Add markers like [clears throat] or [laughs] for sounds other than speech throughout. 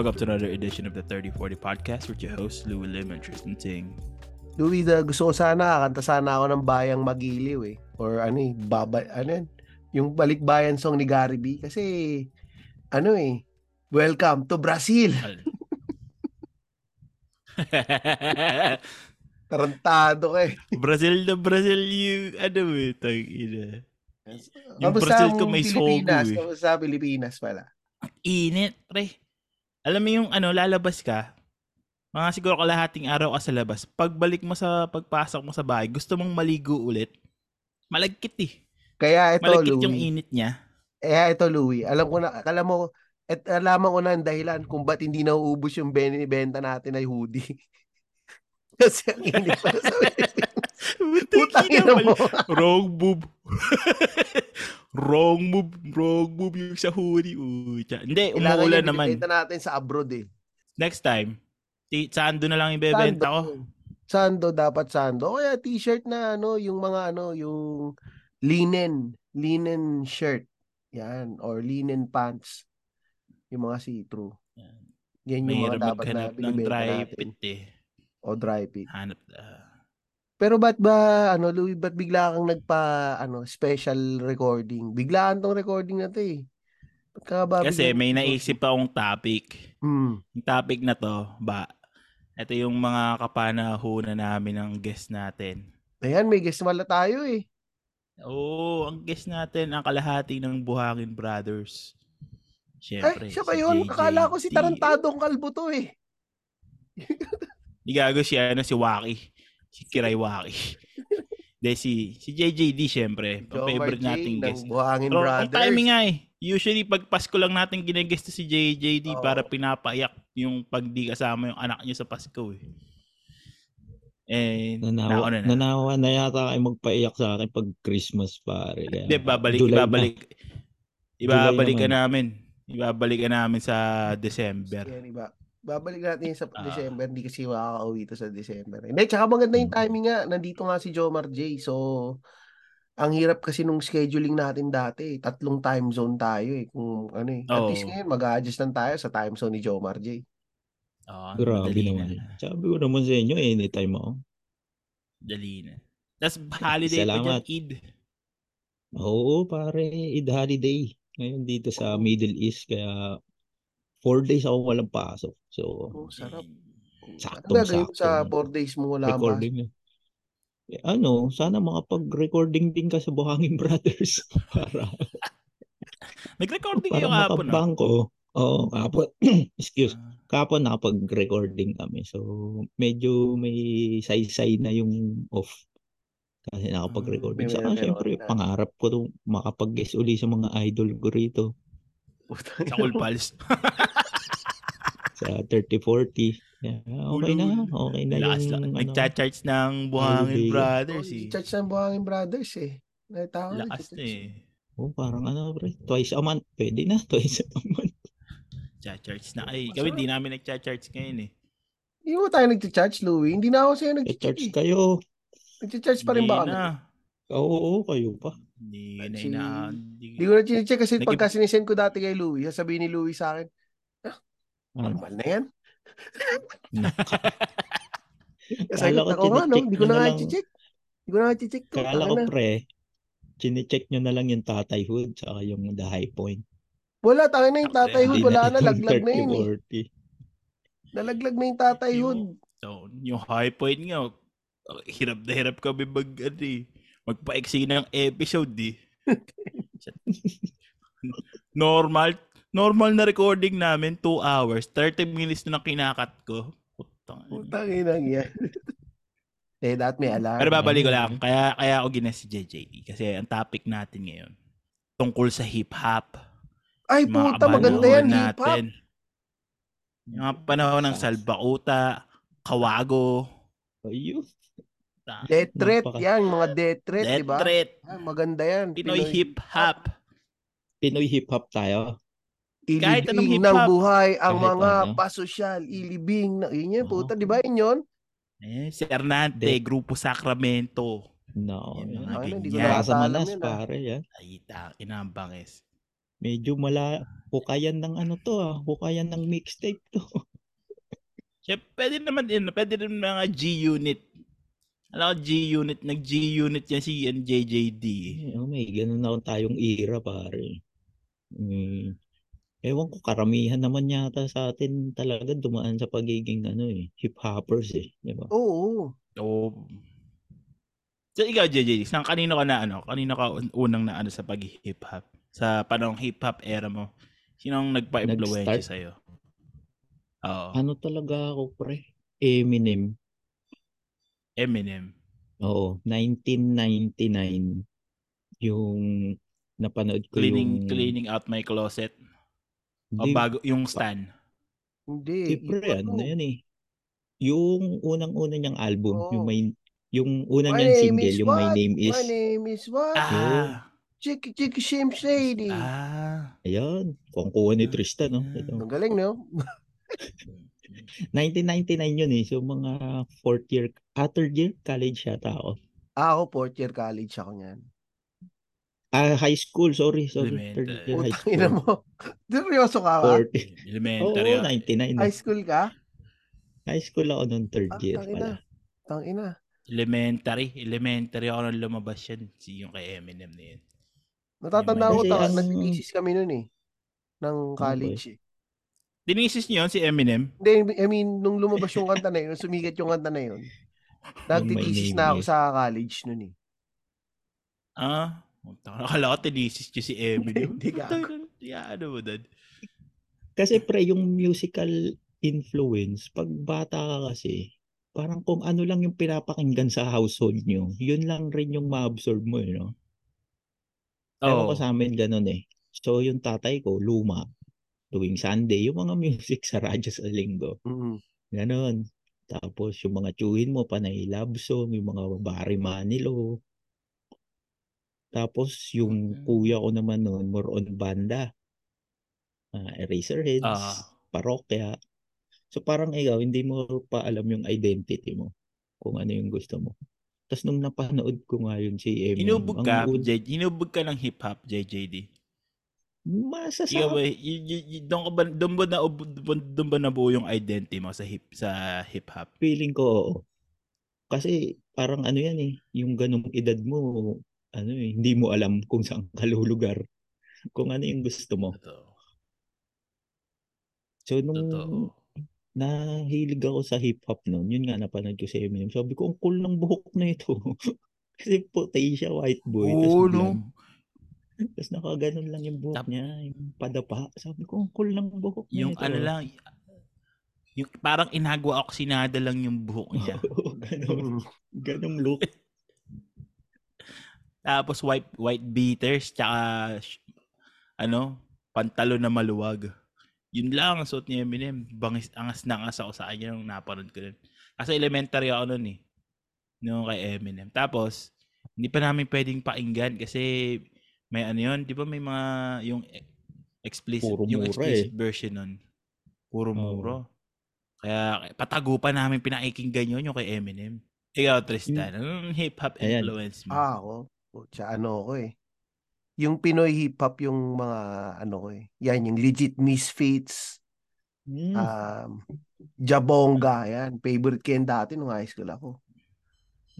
Welcome to another edition of the 3040 podcast with your hosts, Louie Lim and Tristan Ting. Louie, da, gusto ko sana, kanta sana ako ng Bayang Magiliw eh. Or ano eh, baba, ano yun? Yung balikbayan song ni Gary B. Kasi, ano eh, welcome to Brazil. [laughs] Tarantado ka eh. Brazil na Brazil yung ano eh, tag ina. Yung Kamusta Brazil ko may sogo Pilipinas? eh. Kamusta Pilipinas pala? Init, pre. Alam mo yung ano, lalabas ka, mga siguro kalahating araw ka sa labas. Pagbalik mo sa pagpasok mo sa bahay, gusto mong maligo ulit. Malagkit eh. Kaya ito, Malagkit Louie. yung init niya. Eh, ito, Louie. Alam ko na, alam mo, at alaman ko na ang dahilan kung ba't hindi nauubos yung binibenta natin ay hoodie. [laughs] Kasi ang init pala sa. [laughs] Putang ina mo. Wrong move. [laughs] wrong move. Wrong move yung sa. Uy, tsa- Hindi, Kailangan umuulan naman. binibenta natin sa abroad eh. Next time, ti- sando na lang ibebenta ko. Sando. Dapat sando. O kaya t-shirt na ano, yung mga ano, yung linen, linen shirt. Yan, or linen pants. Yung mga see-through. Yan. Yan yung mga dapat na ng dry natin. fit eh. O dry fit. Hanap. ah. Pero ba't ba, ano, Louie, ba't bigla kang nagpa, ano, special recording? Biglaan tong recording na to eh. Ba't ka ba Kasi may naisip akong topic. Hmm. Yung topic na to, ba, ito yung mga kapanahunan namin ng guest natin. Ayan, may guest wala tayo eh. Oo, ang guest natin, ang kalahati ng Buhangin Brothers. Ay, Siyempre, siya ba si yun? JJ. Akala ko si Tarantadong Kalbo to eh. [laughs] Di gago si ano si Waki. Si Kiray Waki. [laughs] De si si JJD syempre, Jomar favorite J nating ng guest. Buhangin Pero ang Brothers. timing nga eh. Usually pag Pasko lang natin ginagest si JJD Oo. para pinapaiyak yung pag di kasama yung anak niya sa Pasko eh. Eh, Nanawa, nauna na. nanawa na yata kayo magpaiyak sa akin pag Christmas pare. Hindi, babalik, July na. ibabalik. Ka namin. Ibabalik ka namin sa December. Yan, iba. Babalik natin sa Ah. December. Hindi kasi makaka-uwi to sa December. Hindi, tsaka maganda yung Hmm. timing nga. Nandito nga si Jomar J. So, ang hirap kasi nung scheduling natin dati. Tatlong time zone tayo eh. Kung ano eh. At Oo. least ngayon, mag-a-adjust lang tayo sa time zone ni Jomar J. Oo, Grabe naman. na. Sabi ko naman sa inyo, anytime ako. Dali na. Tapos holiday pa dyan, Salamat. Eid. Oo, pare, Eid holiday. Ngayon dito sa Middle East, kaya four days ako walang pasok. So, Oh, sarap. Gagawin mo sakto. sa 4 days mo wala recording na. Eh, ano, sana makapag-recording din ka sa Buhangin Brothers. [laughs] para [laughs] Nag-recording para kayo kahapon. ah? makabangko. Oo, kapon. [clears throat] excuse. Ah. Kapon nakapag-recording kami. So, medyo may say-say na yung off. Kasi nakapag-recording. may Saka syempre, na. pangarap ko to makapag-guest uli sa mga idol ko rito. Sa Cool Pals. [laughs] Sa 30-40. Yeah, okay na. Okay na Lakas yung... lang. ano, Nagcha-charge ng Buhangin Holiday. Brothers Oh, eh. Church ng Buhangin Brothers eh. Nakita ko. Lakas na eh. oh, parang ano, pre. Twice a month. Pwede na. [laughs] Twice a month. Cha-charge na. Ay, kami di namin nagcha-charge ngayon eh. Hindi mo tayo nag-charge, Louie. Hindi na ako sa'yo Eh, nag-charge. charge kayo. Nag-charge pa rin Hindi ba kami? na. Oo, oo, kayo pa. Hindi na si- ina. Hindi ko na chinecheck kasi pagka sinisend ko dati kay Louie, sasabihin ni Louie sa akin? Normal na yan. Kasi [laughs] Kala ko ako nga, no? Hindi ko na na nga lang. i-check. Hindi ko na nga i-check to. Kala ko na. pre, chinecheck nyo na lang yung tatay hood saka yung the high point. Wala, tangin na yung tatay hood. Wala na, laglag na yun eh. 30-40. Nalaglag na yung tatay hood. Yung, so, yung high point nga, hirap na hirap kami mag, ano eh, magpa-exi ng episode eh. [laughs] normal, normal na recording namin, 2 hours, 30 minutes na kinakat ko. Putang ina. Putang inang yan. [laughs] eh, that may alarm. Pero babalik ko lang, kaya, kaya ako gina si JJD kasi ang topic natin ngayon, tungkol sa hip-hop. Ay, puta, maganda yan. Hip-hop. Yung mga panahon ng Salbakuta, Kawago, Ayun. Death threat Napaka- yan. Mga death threat, di ba? Threat, Ah, maganda yan. Pinoy Hip-Hop. Pinoy hip-hop tayo. Kahit anong Ilibing hip-hop. ng buhay ang Kahit mga ano. pasosyal. Ilibing na. Yun yan, Oo. puta. Di ba yun yun? Eh, si Hernante, De- Grupo Sacramento. No. Yan, yan. mga Ano, hindi ko ganyan. na- Nasa alam manas, yun, ah. pare, yan. Ay, ta, inambangis. Medyo mala hukayan ng ano to ah, hukayan ng mixtape to. [laughs] Siya, pwede naman din, pwede rin mga G-Unit. Alam ko G-Unit, nag-G-Unit yan si NJJD. Eh, oh, may ganun na tayong era pare. Mm. Ewan ko, karamihan naman yata sa atin talaga dumaan sa pagiging ano eh, hip-hoppers eh. Di ba? Oo. Oh. So ikaw, JJ, saan kanino ka na ano? Kanino ka un- unang na ano sa pag-hip hop? Sa panong hip hop era mo? Sinong nagpa-influensya Nag-start? sa'yo? Oo. Ano talaga ako pre? Eminem. Eminem. Oo, 1999 yung napanood ko Cleaning yung cleaning out my closet. O Hindi, bago yung Stan. Hindi. Siyempre, ano na yan eh. Yung unang-una niyang album, Oo. yung may yung unang My niyang name single, is yung My? Name Is. My name is what? Ah. Chicky Chicky Shim Shady. Ah. Ayan, kung kuha ni Tristan, no? Ah. Ito. Ang galing, no? [laughs] 1999 yun eh. So, mga fourth year, ah, third year, college yata ako. Ah, ako, fourth year college ako niyan. Ah, high school, sorry, sorry. Elementary. Third year high Putang ina school. mo. [laughs] Seryoso ka ba? Fourth. Oo, Elementary. ah. 99. High school ka? High school ako noong third Ah, year tangina. pala. Tangina. Elementary. Elementary ako nang lumabas yan. Si yung kay Eminem na yun. Natatanda ko, Kasi ta- ang- nag-thesis kami nun eh. Ng Ano college eh. Dinisis niyo yun si Eminem? Hindi, I mean, nung lumabas yung kanta na yun, nung sumigat yung kanta na yun, nag-thesis name na ako is- sa college nun eh. Ah. Nakala ko tinisis niyo si Eminem. Hindi ka. Yeah, ano mo dad? Kasi pre, yung musical influence, pag bata ka kasi, parang kung ano lang yung pinapakinggan sa household nyo, yun lang rin yung ma-absorb mo, you know? Ewan ko sa amin ganun eh. So, yung tatay ko, luma, tuwing Sunday, yung mga [laughs] music sa radyo sa linggo. Mm. Ganon. Tapos, yung mga tsuhin mo, panay love song, yung mga Barry Manilow. Tapos, yung Mm. kuya ko naman noon, more on banda. Ah, Eraserheads, Ah. parokya. So, parang ikaw, hindi mo pa alam yung identity mo. Kung ano yung gusto mo. Tapos, nung napanood ko nga yun si Eminem, Hinubog ang ka, un- J, hinubog ka ng hip-hop, JJD. masasab- Ikaw ba, y- y- y- doon ka ba, doon ba na, doon ba nabuo yung identity mo sa hip, sa hip-hop? feeling ko, oo. Kasi parang ano yan eh, yung ganung edad mo, ano eh, hindi mo alam kung saan ka lulugar. Kung ano yung gusto mo. Totoo. So nung Totoo. nahilig ako sa hip-hop noon, yun nga napanood ko si Eminem. Sabi ko, ang cool ng buhok na ito. [laughs] Kasi puti siya, white boy. Oo, blonde. no? Tapos nakaganon lang yung buhok Tap- niya, yung padapa. Sabi ko, ang cool ng buhok na Yung ito. ano lang, yung parang inagwa oxinada lang yung buhok niya. [laughs] Oo, ganon. Mm. Ganong look. Tapos white white beaters tsaka ano, pantalon na maluwag. Yun lang ang suot ni Eminem. Bangis, angas na angas ako sa kanya nung napanood ko yun. Kasi elementary ako noon eh. Nung kay Eminem. Tapos, hindi pa namin pwedeng pakinggan kasi may ano yun, di ba may mga yung e- explicit, Puro yung mura explicit version nun. Puro muro. Kaya patago pa namin pinakikinggan yun yung kay Eminem. Ikaw, Tristan, anong hip-hop Ayan. influence mo? Ah, ako. Putya, ano ko eh. Yung Pinoy hip-hop, yung mga, ano ko eh. Yan, yung legit misfits. Hmm. Um, Jabonga, yan. Favorite ko yan dati nung high school ako.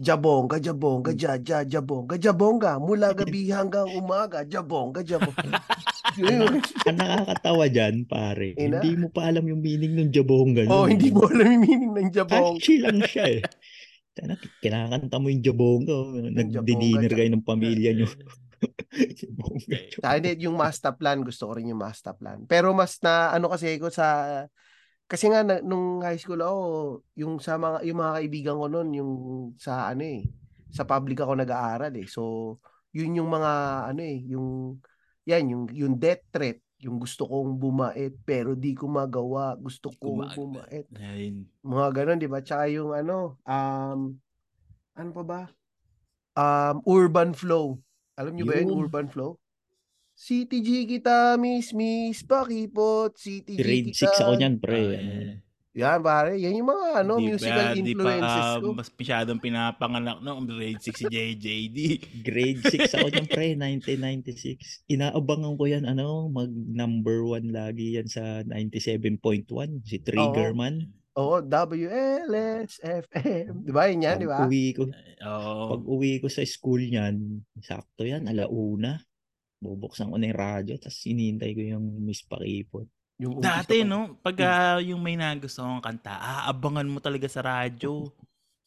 Jabonga, Jabonga, Ja, Ja, Jabonga, Jabonga. Mula gabi [laughs] hanggang umaga, Jabonga, Jabonga. [laughs] Ang nakakatawa dyan, pare, Ina. hindi mo pa alam yung meaning ng jabonga. oh, nun. hindi mo alam yung meaning ng Jabonga. Catchy lang siya eh. Sana kinakanta mo yung jabonga. oh. Nagdi-dinner kayo ng pamilya nyo. [laughs] [laughs] akin, yung master plan, gusto ko rin yung master plan. Pero mas na, ano kasi ko sa, kasi nga, na, nung high school ako, yung sa mga, yung mga kaibigan ko noon, yung sa ano eh, sa public ako nag-aaral eh. So, yun yung mga, ano eh, yung, yan, yung, yung death threat, yung gusto kong bumait, pero di ko magawa, gusto kong Kumag- bumait. Ayun. Mga ganun, di ba? Tsaka yung ano, um, ano pa ba? Um, urban flow. Alam niyo ba yun, Yun. urban flow? CTG kita, miss, miss, pakipot, CTG Grade kita. 6 ako niyan, pre. Ah. Yan, pare. Yan yung mga ano, Di musical pa- di influences pa, ko. mas masyadong pinapanganak no, grade 6 si JJD. [laughs] Grade 6 ako niyan, pre, 1996. Inaabangan ko yan, ano, mag number one lagi yan sa 97.1, si Triggerman. Oo, WLSFM. Di ba yun yan, di ba? Pag uwi ko, Oo. pag uwi ko sa school niyan, sakto yan, alauna. Bubuksan ko na yung radyo, tapos sinintay ko yung Miss Pakipot. Yung Dati, no, pag ah, yung may nagustuhan kanta, aabangan mo talaga sa radyo.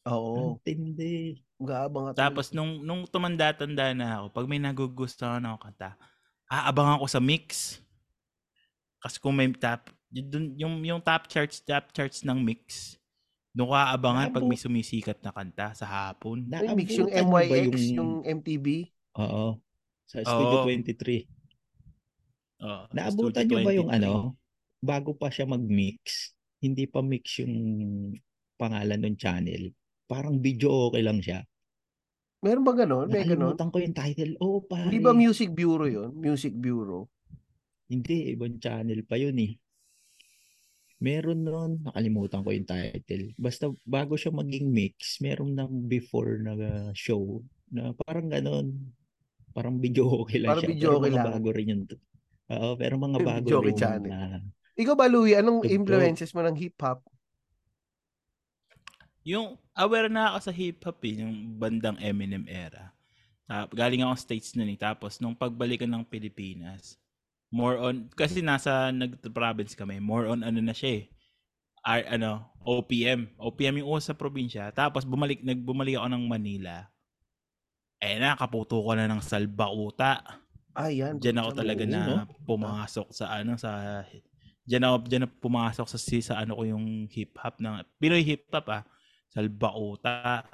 Oo. Tindi. Gabang Tapos nung nung tumanda-tanda na ako, pag may nagugustuhan ako kanta, aabangan ko sa mix. Kasi kung may top, dun, yung yung top charts, top charts ng mix, doon ka aabangan pag may sumisikat na kanta sa hapon. Ay, mix yung MYX, yung MTV. Oo. Sa Studio Oo. 23. Oh, Naabutan niyo ba yung 23. ano, bago pa siya mag-mix, hindi pa mix yung pangalan ng channel. Parang video okay lang siya. Meron ba ganun? May ganun? Nakalimutan ko yung title. Oo, pare. Hindi ba Music Bureau yun? Music Bureau. Hindi, ibang channel pa yun eh. Meron nun, nakalimutan ko yung title. Basta bago siya maging mix, meron ng before na uh, show na parang ganon. Parang video okay lang Parang siya. video pero okay mga lang. bago rin yun. Oo, pero mga bago video rin channel. na Ikaw ba, Louie? Anong influences mo ng hip-hop? Yung aware na ako sa hip-hop eh, yung bandang Eminem era. Tap, galing ako States nun eh. Tapos nung pagbalikan ng Pilipinas, more on, kasi nasa nag-province kami, more on ano na siya eh. R, ano, OPM. OPM yung uso sa probinsya. Tapos bumalik, nagbumalik ako ng Manila. Eh na, kaputo ko na ng salbauta. Ah, yan. Diyan ako talaga na pumasok sa ano sa diyan ako diyan na pumasok sa si sa ano ko yung hip hop ng Pinoy hip hop ah. Salbauta.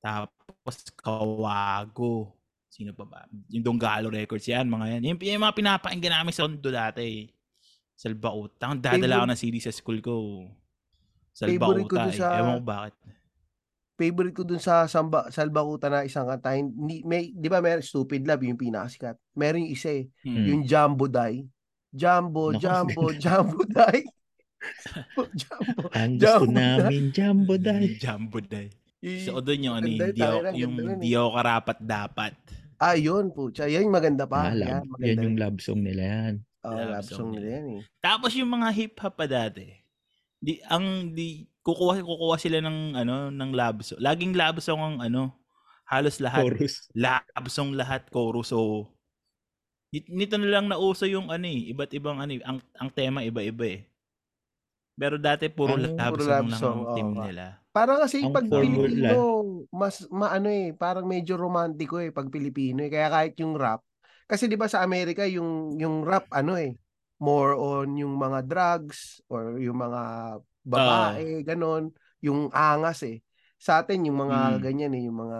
Tapos Kawago. Sino pa ba? Yung Donggalo Records yan, mga yan. Yung, yung mga pinapakinggan namin sa Tondo dati. Salbauta. Ang dadala ako ng CD sa school ko. Favorite ko Eh. sa- Ewan ko bakit. Favorite ko dun sa Samba, Salbakuta na isang kanta. Hindi, may, di ba may Stupid Love, yung pinakasikat. Meron yung isa eh. Hmm. Yung Jumbo Die. Jumbo, Naku, Jumbo, [laughs] Jumbo Die. [laughs] Jumbo. ang gusto Jumbo namin, Jumbo Day. [laughs] Jumbo Day. Y- So doon yung ano, hindi ako, yung nun eh. ako karapat dapat. Ah, yun po. Yan yung maganda pa. Ah, yan, maganda. yan yung love song nila yan. Oh, love love song song nila. yan eh. Tapos yung mga hip hop pa dati. Di ang di kukuha kukuha sila ng ano ng love song. Laging love song ang ano halos lahat Chorus. love song lahat chorus. So nito na lang nauso yung ano eh, iba't ibang ano eh, ang ang tema iba-iba eh. Pero dati puro Ang- love puro song love lang song, ang team nga. nila. Parang kasi Ang pag. Pilipino, mas maano eh, parang medyo romantiko eh pag Pilipino eh. Kaya kahit yung rap, kasi 'di ba sa Amerika yung yung rap ano eh, more on yung mga drugs or yung mga babae, ganon, yung angas eh. Sa atin yung mga Mm. ganyan eh, yung mga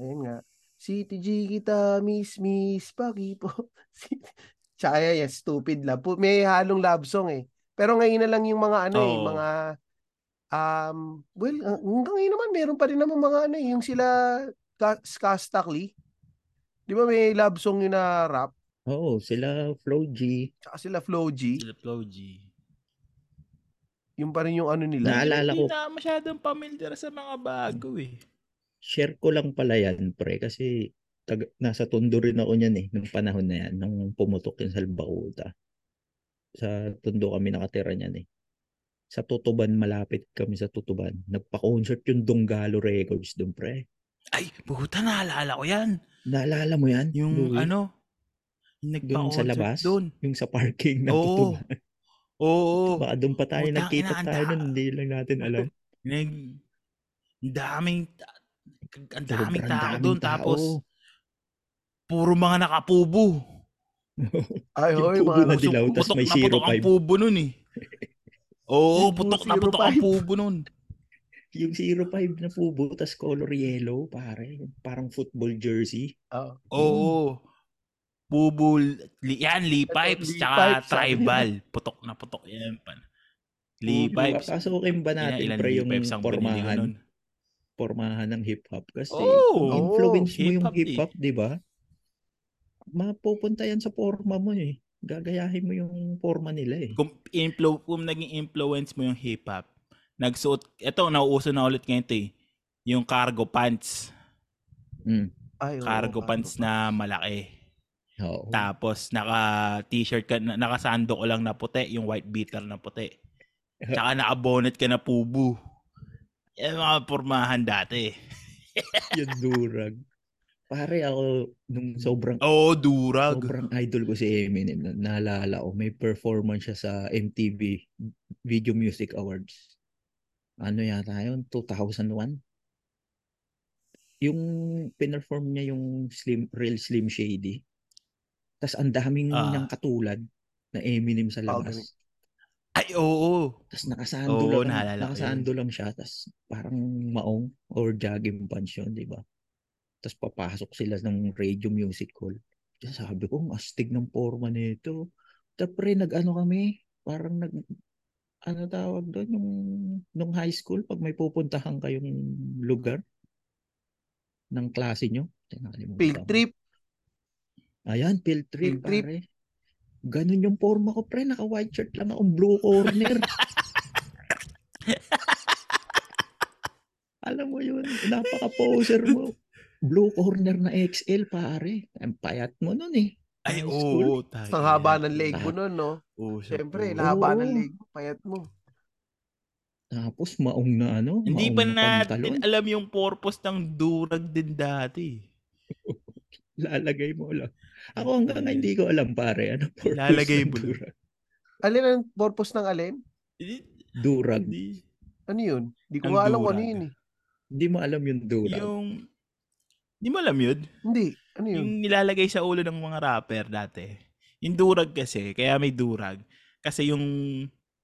ayun nga. CTG kita, miss, miss, paki po. [laughs] Tsaka yan, stupid love. May halong love song eh. Pero ngayon na lang yung mga ano eh, Oo. mga um, well, uh, hanggang ngayon naman meron pa rin naman mga ano eh, yung sila Ka- Ska Stockley. Di ba may love song yun na rap? Oo, sila Flow G. Tsaka sila Flo G. Sila Flow G. Yung pa rin yung ano nila. Naalala Hindi ko, na masyadong familiar sa mga bago eh. Share ko lang pala yan, pre, kasi taga, nasa tondo rin ako niyan eh, nung panahon na yan, nung pumutok yung Salbakuta. Sa tondo kami nakatira niyan eh. Sa Tutuban, malapit kami sa Tutuban. Nagpa-concert yung Donggalo Records doon, pre. Ay, puta naalala ko yan. Naalala mo yan? Yung Louie? ano, yung sa labas? Doon. Yung sa parking ng Oo. Tutuban. Oo. Baka doon pa tayo Putang nagkita ina, tayo nun, hindi lang natin alam. Nag, daming, ang daming tao doon. Tapos, puro mga nakapubo. [laughs] Ay, hoy, mga na dilaw, tas may na putok ang 05. pubo nun eh. [laughs] Oo, putok na putok 05. ang pubo nun. [laughs] Yung 05 na pubo, tas color yellow, pare. Parang football jersey. Oh. Oo. Pubo, li, yan, Lee Pipes, tsaka tribal. Putok na putok yan. pan. Lee. Pipes. Papasukin ba natin pre yung ko pormahan, ng hip-hop? Kasi kung influence mo yung Hip-hop eh. di ba? Mapupunta yan sa forma mo eh. Gagayahin mo yung forma nila eh. Kung, influ, kung naging influence mo yung hip-hop, nagsuot, eto, nauuso na ulit ngayon ito eh, yung cargo pants. Mm. Ay, oo, Cargo pants na malaki. Oo. Tapos, naka-t-shirt ka, na- nakasando ko lang na puti, yung white beater na puti. Tsaka naka-bonnet ka na pubu. Yan mga pormahan dati. [laughs] yung durag. Pare ako, nung sobrang Oo, oh, durag. Sobrang idol ko si Eminem. Na- Naalala ko, may performance siya sa MTV Video Music Awards. Ano yata yun? 2001? Yung pinerform niya yung Slim, Real Slim Shady. Tapos ang daming Ah. niyang katulad na Eminem sa labas. Ay, oo. Tapos nakasando Oo, lang, nakasando lang siya. Tapos parang maong or jogging pants yun, di ba? Tapos papasok sila ng radio music hall. Tapos sabi ko, ang astig ng forma nito. Tapos pre, nag-ano kami, parang nag, ano tawag doon, yung nung high school, pag may pupuntahan kayong lugar ng klase nyo. Field trip. Ayan, field trip, Field trip. Ganun yung forma ko, pre. Naka-white shirt lang akong blue corner. [laughs] Alam mo yun, napaka-poser mo. Blue corner na XL, pare. Ang payat mo nun eh. Ay, oo. tayo. Ang haba ng leg mo nun, no? Oo, Siyempre, oo. lahaba ng leg mo, payat mo. Tapos maong na ano, Hindi maong pa na natin pantalon. alam yung purpose ng durag din dati. [laughs] Lalagay mo lang. Ako hanggang ngayon hindi ko alam, pare. Ano [laughs] purpose Lalagay ng mo durag? Alin ang purpose ng alin? Hindi- Durag. Hindi. Ano yun? Hindi ko alam kung ano yun eh. Hindi mo alam yung durag. Yung, hindi mo alam yun? Hindi. Ano yun? Yung nilalagay sa ulo ng mga rapper dati. Yung durag kasi, kaya may durag. Kasi yung,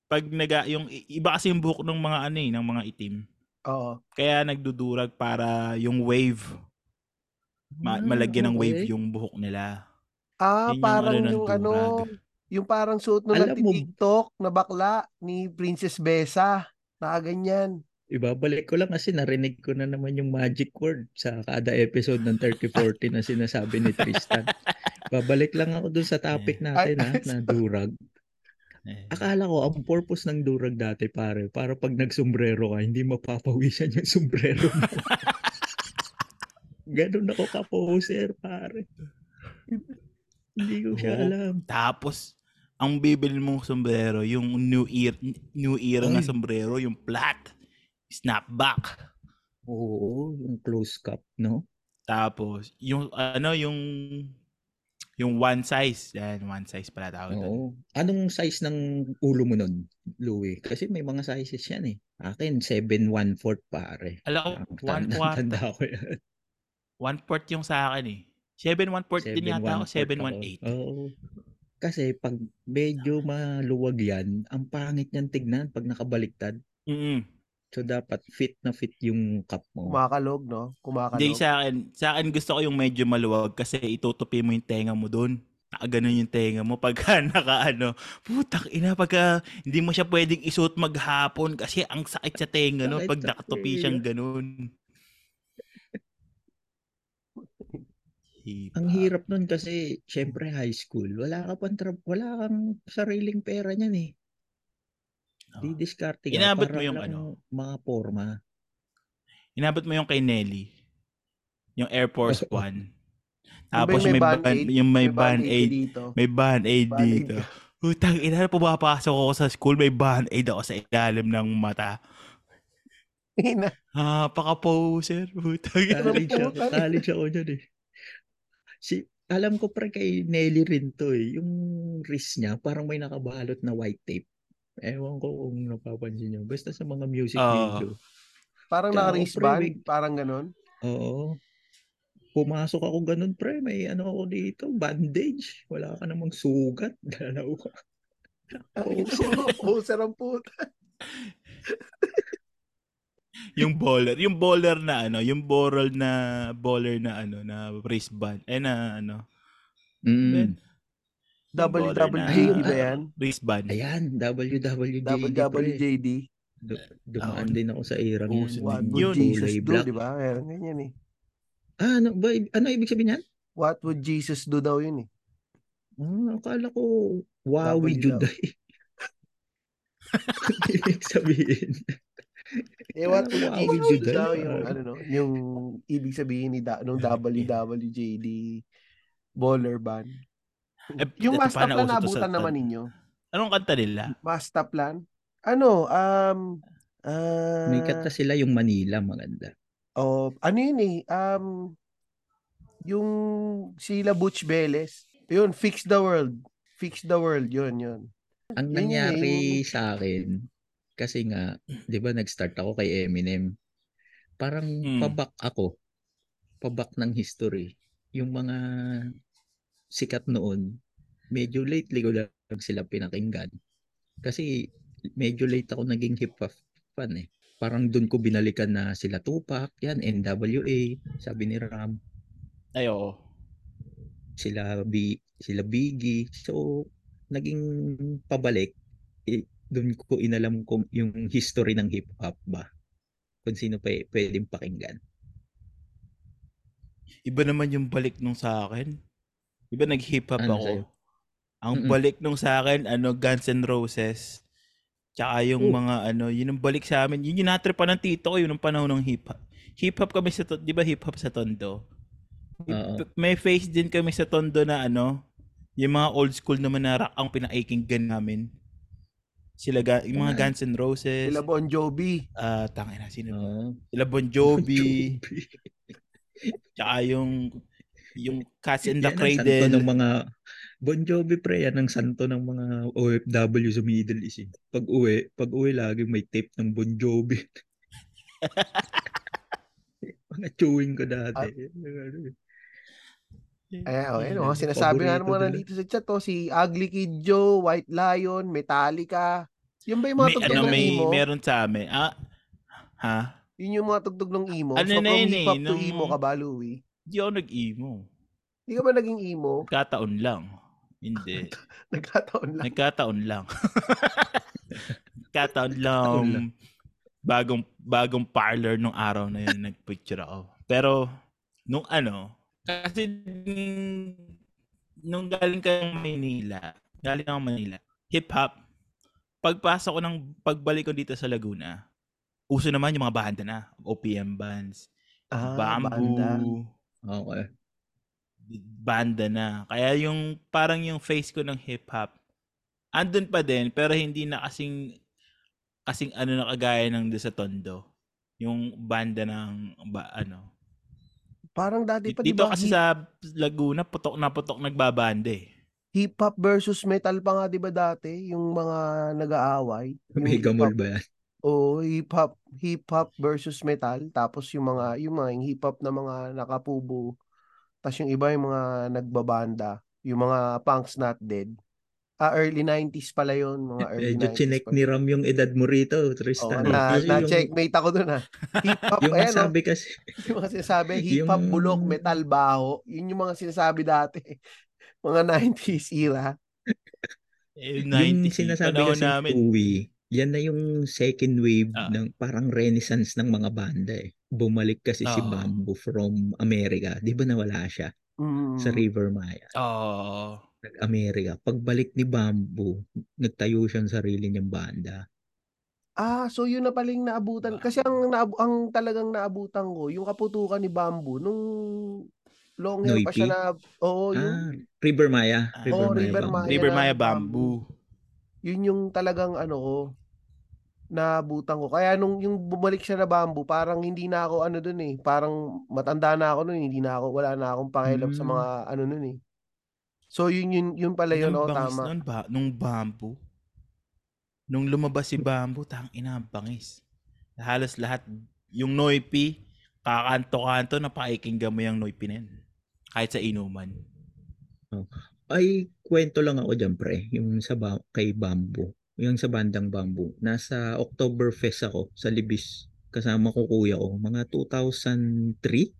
pag naga, yung, iba kasi yung buhok ng mga ano eh, ng mga itim. Oo. Kaya nagdudurag para yung wave, ma- Ah, malagyan ng wave yung buhok nila. Ah, Yun yung parang ano ng yung ano, durag. yung parang suot nung Alam mo- TikTok na bakla ni Princess Besa. Nakaganyan. Ibabalik ko lang kasi narinig ko na naman yung magic word sa kada episode ng 3040 na sinasabi ni Tristan. [laughs] Babalik lang ako dun sa topic natin ha, Ay, na durag. Eh. Akala ko ang purpose ng durag dati pare, para pag nagsombrero ka, hindi mapapawisan yung sombrero mo. [laughs] Ganun ako ka-poser pare. Hindi ko siya Oo. alam. Tapos, ang bibili mong sombrero, yung new year, new era na Ay. sombrero, yung flat, snapback. Oo, yung close cup, no? Tapos, yung ano, yung yung one size. Yan, one size pala tawag doon. Oo. Anong size ng ulo mo nun, Louie? Kasi may mga sizes yan eh. Akin, 7 1 4 pare. Alam ko, Ang one tanda, quarter. tanda ko yan. One fourth yung sa akin eh. Seven one fourth din yata ako, 7-1-4 seven ako. one eight. Oo. Kasi pag medyo maluwag yan, ang pangit niyan tignan pag nakabaliktad. Mm So dapat fit na fit yung cup mo. Kumakalog, no? Kumakalog. Hindi sa akin, sa akin gusto ko yung medyo maluwag kasi itutupi mo yung tenga mo doon. Nakaganon yung tenga mo pagka [laughs] naka ano, putak ina pagka hindi mo siya pwedeng isuot maghapon kasi ang sakit sa tenga no pag nakatupi siyang ganun. Ang hirap nun kasi syempre high school, wala ka pang tra- wala kang sariling pera niyan eh. Oh. Di diskarte ka Inabot mo yung ano? mga forma. Inabot mo yung kay Nelly. Yung Air Force. [laughs] One. Tapos yung may, Band-Aid? ban- yung may, Band-Aid band-aid. dito. May band-aid Band-Aid dito. [laughs] Utang ina, pumapasok ako sa school, may band-aid ako sa ilalim ng mata. Ina. Ah, paka-poser. Utang ina. College ako, college ako dyan eh. Si, alam ko pre kay Nelly rin to eh. Yung wrist niya, parang may nakabalot na white tape. Ewan ko kung napapansin niyo. Basta sa mga music Oo. video. Parang Tsaka, naka-wristband. pre, Parang ganun. Oo. Pumasok ako ganun pre, may ano ako dito, bandage. Wala ka namang sugat. Dalaw ka. Poser ang puta. [laughs] yung baller, yung baller na ano, yung baller na baller na ano, na wristband. Eh na ano, Mm. WWJD na ba yan? Wristband. Ayan, WWJD. WWJD. Du- dumaan Ako- din ako sa erang Oo, yan. What Yun. would Jesus Kulay do, di ba? Meron ganyan eh. Ah, ano, ba, ano ibig sabihin yan? What would Jesus do daw yun eh. Ah, akala ko Wawi Juday. [laughs] Ibig sabihin. Parang if Wawi Juday. daw yung, ano, no, yung ibig sabihin ni da, nung WWJD baller band. Eh, Yung ito master plan nabutan naman ninyo. Anong kanta nila? Master plan? Ano, um, ah, May kanta sila yung Manila, maganda. oh, ano yun eh, um, yung sila Butch Veles. Yun, Fix the World. Fix the World, yun, yun. Ang Yun yun nangyari yung- sa akin, kasi nga, di ba nag-start ako kay Eminem, parang Hmm. pabak ako, pabak ng history. Yung mga sikat noon, medyo lately ko lang sila pinakinggan. Kasi medyo late ako naging hip-hop fan eh. Parang doon ko binalikan na sila Tupac, yan, NWA, sabi ni Ram, Ay, oo. sila B, sila Biggie. So, naging pabalik. Doon ko inalam kung yung history ng hip hop ba. Kung sino pa pwedeng pakinggan. Iba naman yung balik nung sa akin. Iba nag-hip hop Ano ako. sa'yo? Ang Mm-mm. balik nung sa akin, ano, Guns N' Roses. Tsaka yung Oh. mga ano, yun ang balik sa amin. Yun yung natripan ng tito ko, yun ang panahon ng hip hop. Hip hop kami sa, di ba hip hop sa Tondo? Oo. May face din kami sa Tondo na ano, yung mga old school naman na rock ang pinakikinggan namin. Sila, ga- yung mga. Guns N' Roses, Sila Bon Jovi. ah, tangin na, sino? Oo. Sila Bon Jovi, [laughs] tsaka yung, yung Cats and the Yan Cradle. ng mga Bon Jovi pre, yan ang santo ng mga OFW sa Middle East. eh. Pag uwi, pag uwi lagi may tape ng Bon Jovi. [laughs] mga chewing ko dati. Ayan, oh, ayun, oh, ang sinasabi nga naman nandito sa chat, oh, si Ugly Kid Joe, White Lion, Metallica. Yun ba yung mga May, tugtog ano, ng may, emo? meron sa amin. Ah, ha? Yun yung mga tugtog ng emo. Ano so, na yun eh, to nung- emo ka ba, Louie? Di ako nag-emo. Hindi ka ba naging emo? Nagkataon lang. Hindi. [laughs] Nagkataon lang. Nagkataon lang. [laughs] Nagkataon lang. lang. Bagong, bagong parlor nung araw na yun, nagpicture ako. Pero, nung ano, kasi nung- galing ka ng Manila, galing ako Manila, hip-hop, pagpasok ko ng, pagbalik ko dito sa Laguna, uso naman yung mga banda na, OPM bands, Ah, bamboo, banda. Okay. banda na. Kaya yung parang yung face ko ng hip hop andun pa din pero hindi na kasing kasing ano na kagaya ng sa Tondo. Yung banda ng ba, ano. Parang dati pa, di Dito ba? kasi Hip, sa Laguna putok na putok nagbabanda eh. hip hop versus metal pa nga, di ba dati? Yung mga nag-aaway. Mega hip Mall hop- ba yan? Oo, hip hop, hip hop versus metal. Tapos yung mga, yung mga yung hip hop na mga nakapubo. Tapos yung iba yung mga nagbabanda. Yung mga punks not dead. Ah, early 90s pala yun. Mga [laughs] early Medyo 90s chinek ni Ram yung edad mo rito, Tristan. na, Kasi na yung- checkmate ako dun ah. Hip hop, [laughs] Yung ayan oh, sabi kasi, [laughs] yung mga sinasabi, hip hop, Yung- bulok, metal, baho. Yun yung mga sinasabi dati. mga 90s era. Eh, yung 90s, sinasabi kasi namin. Uwi, yan na yung second wave Ah. ng parang renaissance ng mga banda eh. Bumalik kasi si Oo. Bamboo from America. Di ba nawala siya Mm. sa River Maya? Oo. Nag-America. Pagbalik ni Bamboo, nagtayo siya ng sarili niyang banda. Ah, so yun na paling naabutan. Kasi ang, naab- ang talagang naabutan ko, yung kaputukan ni Bamboo, nung long hair pa siya na, oo, yun, Ah, River Maya. Ah. River Maya. River Bamboo. Maya. River na Maya bamboo. Bamboo. yun yung talagang ano ko, naabutan ko. Kaya nung yung bumalik siya na Bamboo, parang hindi na ako ano dun eh. Parang matanda na ako nun, hindi na ako, wala na akong pakialam sa Hmm. mga ano nun eh. So yun yun yun pala yun, Nung oh, tama. nun ba? Nung bamboo. Nung lumabas si bamboo, tang ina ang bangis. Halos lahat, yung Noipi, kakanto-kanto na pakikinggan mo yung Noipi na yun. Kahit sa inuman. Ay, kwento lang ako dyan, pre. Yung sa ba- kay Bamboo. Yung sa bandang Bamboo. Nasa Oktoberfest ako sa Libis. Kasama ko kuya ko. Mga 2003?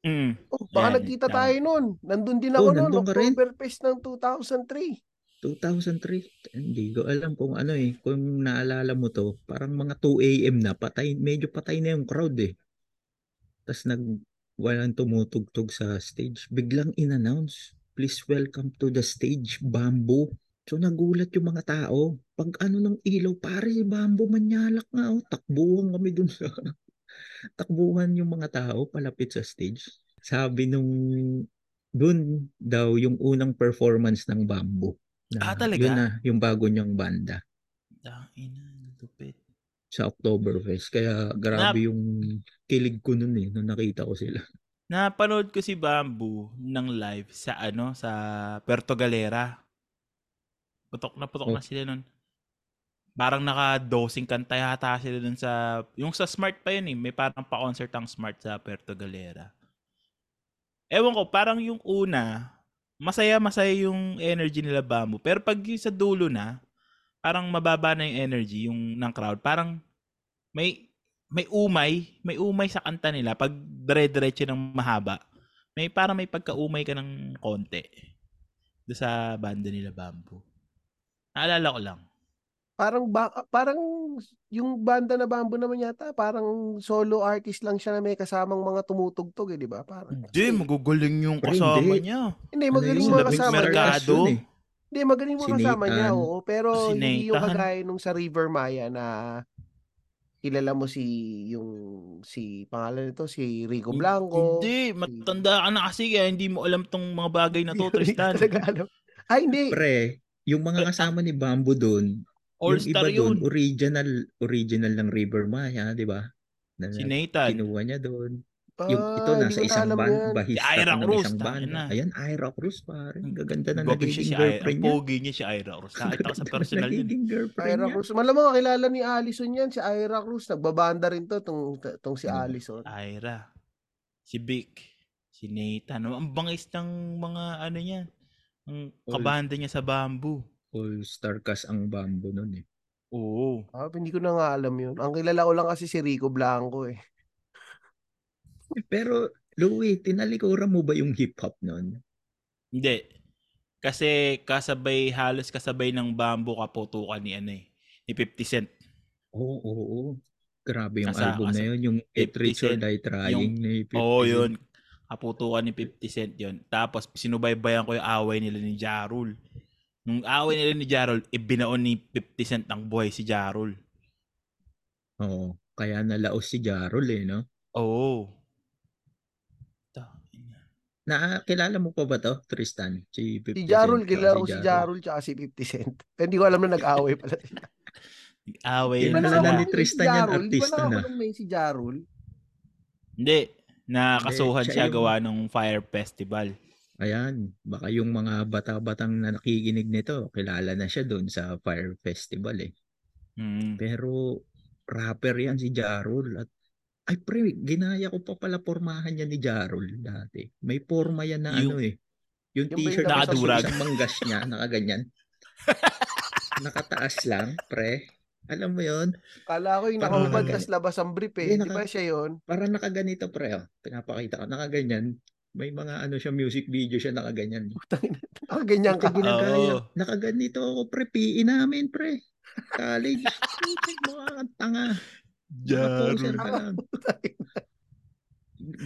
Mm. Oh, baka Yan, nagkita yan. tayo nun. Nandun din Oh, ako nandun ka rin? Oktoberfest ng 2003. 2003? Hindi ko alam kung ano eh. Kung naalala mo to, parang mga 2 a.m. na. Patay, medyo patay na yung crowd eh. Tapos nag, walang tumutugtog sa stage. Biglang in-announce. please welcome to the stage, Bamboo. So nagulat yung mga tao. Pag ano ng ilaw, pare, Bamboo, manyalak nga. Oh. Takbuhan kami dun sa... takbuhan yung mga tao palapit sa stage. Sabi nung dun daw yung unang performance ng Bamboo. Na, Ah, talaga? Yun na, yung bago niyang banda Tangina, lupit. sa Oktoberfest. Kaya grabe Nap- yung kilig ko nun eh, nung nakita ko sila. Napanood ko si Bamboo ng live sa ano, sa Puerto Galera. Putok na putok Oh. na sila nun. Parang naka-dosing kanta yata sila dun sa... Yung sa Smart pa yun eh. May parang pa-concert ang Smart sa Puerto Galera. Ewan ko, parang yung una, masaya-masaya yung energy nila Bamboo. Pero pag sa dulo na, parang mababa na yung energy yung ng crowd. Parang may may umay, may umay sa kanta nila pag dire-diretso ng mahaba. May parang may pagkaumay ka ng konti. Sa banda nila Bamboo. Naalala ko lang. Parang ba, parang yung banda na Bamboo naman yata, parang solo artist lang siya na may kasamang mga tumutugtog eh, di ba? Parang Hindi, magagaling yung kasama hindi. niya. Hindi, Ano magaling mga kasama niya. Eh. Hindi, magaling mga Si kasama niya, oo. Pero Si hindi yung kagaya nung sa River Maya na kilala mo si yung si pangalan nito si Rico Blanco. Hindi, matanda ka na kasi kaya hindi mo alam tong mga bagay na to, Tristan. Ay, hindi. Pre, yung mga kasama ni Bamboo doon, yung iba All-star doon, yun. original, original ng River Maya, di ba? Na, Si Nathan. kinuha niya doon. Yung Ah, ito nasa isang band, yan. bahista Si Ira Cruz, isang banda. na. Ayan, Ira Cruz, pare. Ang gaganda na siya nagiging si girlfriend niya. pogi niya si Ira Cruz. Nakita ko sa [laughs] personal yun. Nagiging girlfriend Ira niya. Cruz. Malamang kakilala ni Allison yan, si Ira Cruz. Nagbabanda rin to, tong, tong si Oo. Allison. Ira. Si Vic. Si Nathan. Ang bangis ng mga ano niya. Ang kabanda niya sa bamboo. All-star cast ang Bamboo noon eh. Oo. Ah, hindi ko na nga alam yun. Ang kilala ko lang kasi si Rico Blanco eh. Pero, Louie, tinalikuran mo ba yung hip-hop noon? Hindi. Kasi kasabay, halos kasabay ng bamboo kaputukan ni ano eh. Ni 50 Cent. Oo, oo, oo. Grabe yung Kasa- album na kasa- yun. Yung It 50 Rich or Cent. Die Trying ni 50 Oo, Cent. yun. Kaputukan ni 50 Cent yun. Tapos sinubaybayan ko yung away nila ni Jarul. Nung away nila ni Jarul, ibinaon ni 50 Cent ang buhay si Jarul. Oo. Kaya nalaos si Jarol eh, no? Oo. Tangina. Nakilala mo pa ba to, Tristan? Si 50 Si Cent, kilala ko si Jarul tsaka si 50 Cent. Pero [laughs] hindi ko alam na nag-away pala sila. Away ba naalala mga- ni Tristan yan? Di ba artista na. nakakulong may si Jarul? Hindi. Nakasuhan Hindi, siya siya yung- gawa ng Fire Festival. Ayan, baka yung mga bata-batang na nakikinig nito, kilala na siya doon sa Fire Festival eh. Mm. Pero rapper yan si Jarul at ay pre, ginaya ko pa pala pormahan niya ni Jarul dati. May porma yan na Yung- ano eh. Yung yung t-shirt na nakadurag? isang manggas niya, nakaganyan. [laughs] Nakataas lang, pre. Alam mo yon Kala ko yung nakahubad naka- tas labas ang brief eh. Hindi, Di ba siya yun? Para nakaganito pre, oh. Pinapakita ko, nakaganyan. May mga ano siya, music video siya nakaganyan. Ah, ganyan ka. Ginagaya. Oo. Nakaganito ako, pre. PE namin, pre. College. Putik mo ka, tanga. Nakaposer ka lang.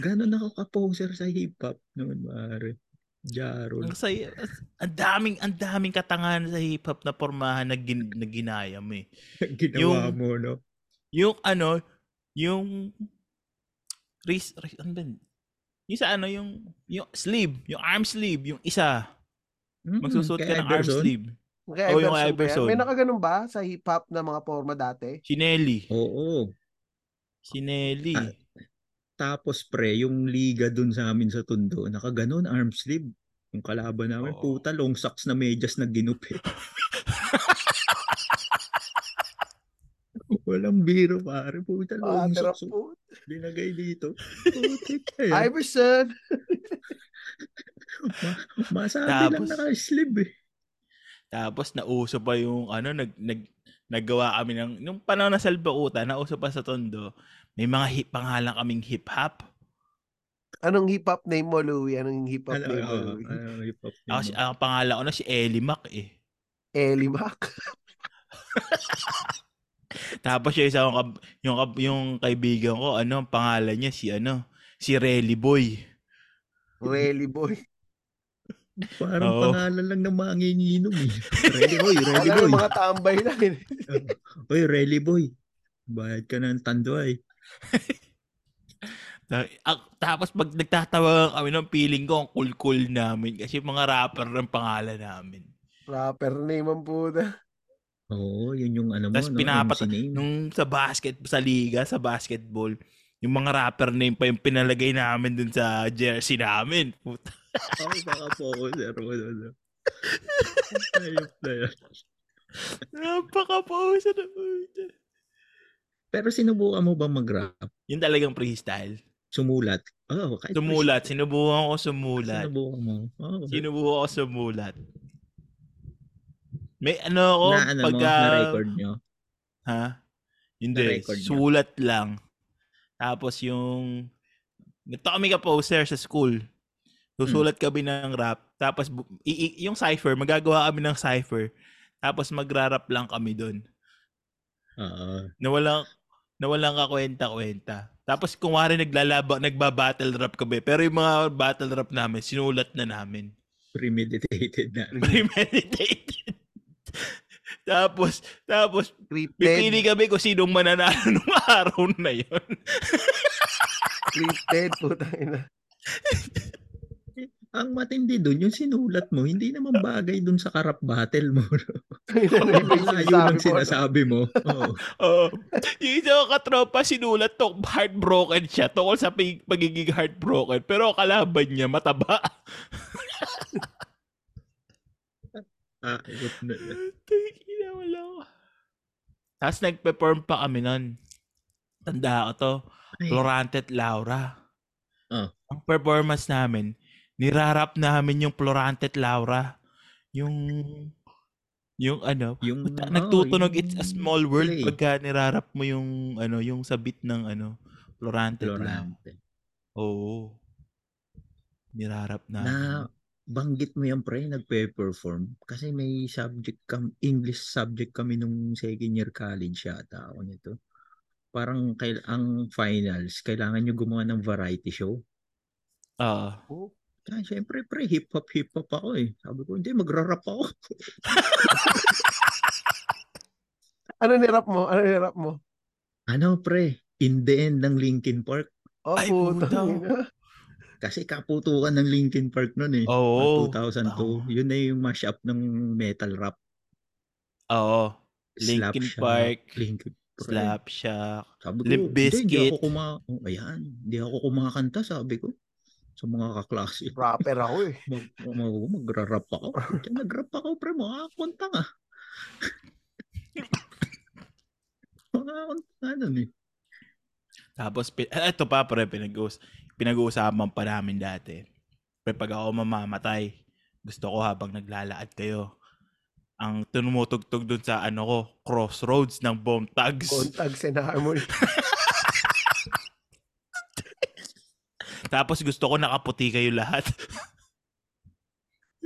Ganon ako kaposer sa hip-hop noon, pare. Jarol. Ang saya. Ang daming, ang daming katangahan sa hip-hop na pormahan na, gin, na ginaya mo eh. [laughs] Ginawa yung- mo, no? Yung ano, yung wrist, wrist ano ba? Yun? Yung sa ano, yung, yung sleeve, yung arm sleeve, yung isa. Mm, Magsusuot ka ng arm sleeve. Kay Oh, yung Iverson ba yan? Iverson. May nakaganon ba sa hip-hop na mga forma dati? Si Nelly. Oo. Si Nelly. Ah, Tapos, pre, yung liga dun sa amin sa Tondo, nakaganon, arm sleeve. Yung kalaban namin, Oo. puta, long socks na medyas na ginupit. [laughs] Walang biro, pare. Puta, Ah, po. Linagay dito. [laughs] Putik kaya. Iverson! Masabi lang Tapos- naka-sleeve eh. Tapos nauso pa yung ano, nag, nag, naggawa kami ng, nung panahon na salbauta, nauso pa sa Tondo, may mga hip, pangalan kaming hip-hop. Anong hip-hop name mo, Louie? Anong hip-hop Ano, name mo, ano, Louie? ano, hip-hop Ako, si- no? ang pangalan ko na si Ellie Mac eh. Ellie Mac. [laughs] Tapos yung isa kong yung, yung kaibigan ko, ano, ang pangalan niya si ano, si Relly Boy. Relly Boy. [laughs] Parang Oo. pangalan lang ng manginginom eh. [laughs] Ready boy, Wala boy. mga tambay lang. eh. [laughs] Oy, ready boy. Bayad ka ng tanduay. Tapos pag nagtatawa kami ng feeling ko, ang cool-cool namin. Kasi mga rapper ng pangalan namin. Rapper name ang puta. Oo, yun yung ano mo, Tapos no? pinapat- MC name. Nung sa basket, sa liga, sa basketball, yung mga rapper name pa yung pinalagay namin dun sa jersey namin. Puta. [laughs] Ay, baka po ako, sir. Wala na. Ayop na yan. Napaka-pause na puta. Pero sinubukan mo ba mag-rap? Yun talagang freestyle. Sumulat? Oh, kahit Sumulat. Sinubukan ko sumulat. Sinubukan mo? Oh, Sinubukan ko sumulat. May ano ako, na ano pagka... mo, na-record nyo? Ha? Hindi. Na-record? Sulat lang. Tapos yung... Ganito kami ka-poster sa school. Susulat kami ng rap. Tapos i- i- yung cipher, magagawa kami ng cipher. Tapos magra-rap lang kami doon. Oo. Na walang, na walang kakwenta-kwenta. Tapos kung wari naglalaba, nagba-battle rap kami. Pero yung mga battle rap namin, sinulat na namin. premeditated na. Premeditated. Tapos, tapos, Scripted. pipili kami kung sinong mananalo [laughs] nung araw na yon. Scripted. Puta ina. [laughs] Ang matindi doon, yung sinulat mo, hindi naman bagay doon sa karap battle mo. [laughs] Layo ng sinasabi mo. Oo. Oo. yung isa ko katropa, sinulat to, heartbroken siya. Tungkol sa pag- pagiging heartbroken. Pero kalaban niya, mataba. Na. Tingina, wala ko. Tapos nag-perform pa kami nun. Tanda ko to. Ay, Florante at Laura. Ah. Ang performance namin, nirarap namin yung Florante at Laura. Yung yung ano, yung, puta, oh, nagtutunog yung it's a small world play. pagka nirarap mo yung ano, yung sa beat ng ano, Florante. Florante. Oo. Nirarap Na namin. Banggit mo yan pre, nagpe-perform. Kasi may subject kam English subject kami nung second year college yata ako nito. Parang kail ang finals, kailangan nyo gumawa ng variety show. Oo. Oh, Kaya syempre pre, hip-hop hip-hop ako eh. Sabi ko, hindi, magra-rap ako. [laughs] Ano nirap mo? Ano nirap mo? ano pre, in the end ng Linkin Park. Oh, Ay, puta. Kasi kaputukan ng Linkin Park noon eh. Oo. 2002. Oo. Yun na yung mashup ng metal rap. Oo. Slap Linkin Shock, Park, Linkin Park. Slap Shock. Sabi ko, Limp hindi, hindi Bizkit. ako kuma... Oh, ayan, hindi ako kumakanta, sabi ko. Sa mga kaklase. Rapper ako eh. Mag, mag, magra-rap ako. Kaya nag-rap ako, pre, makakakunta nga. [laughs] Nga nun eh. Tapos, pi- ito pa, pre, pinag-uus pinag-uusapan pa namin dati. Pre, pag ako mamamatay, gusto ko habang naglalakad kayo, ang tumutugtog dun sa ano ko, crossroads ng Bone Tags. Contag sa harmony. [laughs] Tapos gusto ko nakaputi kayo lahat.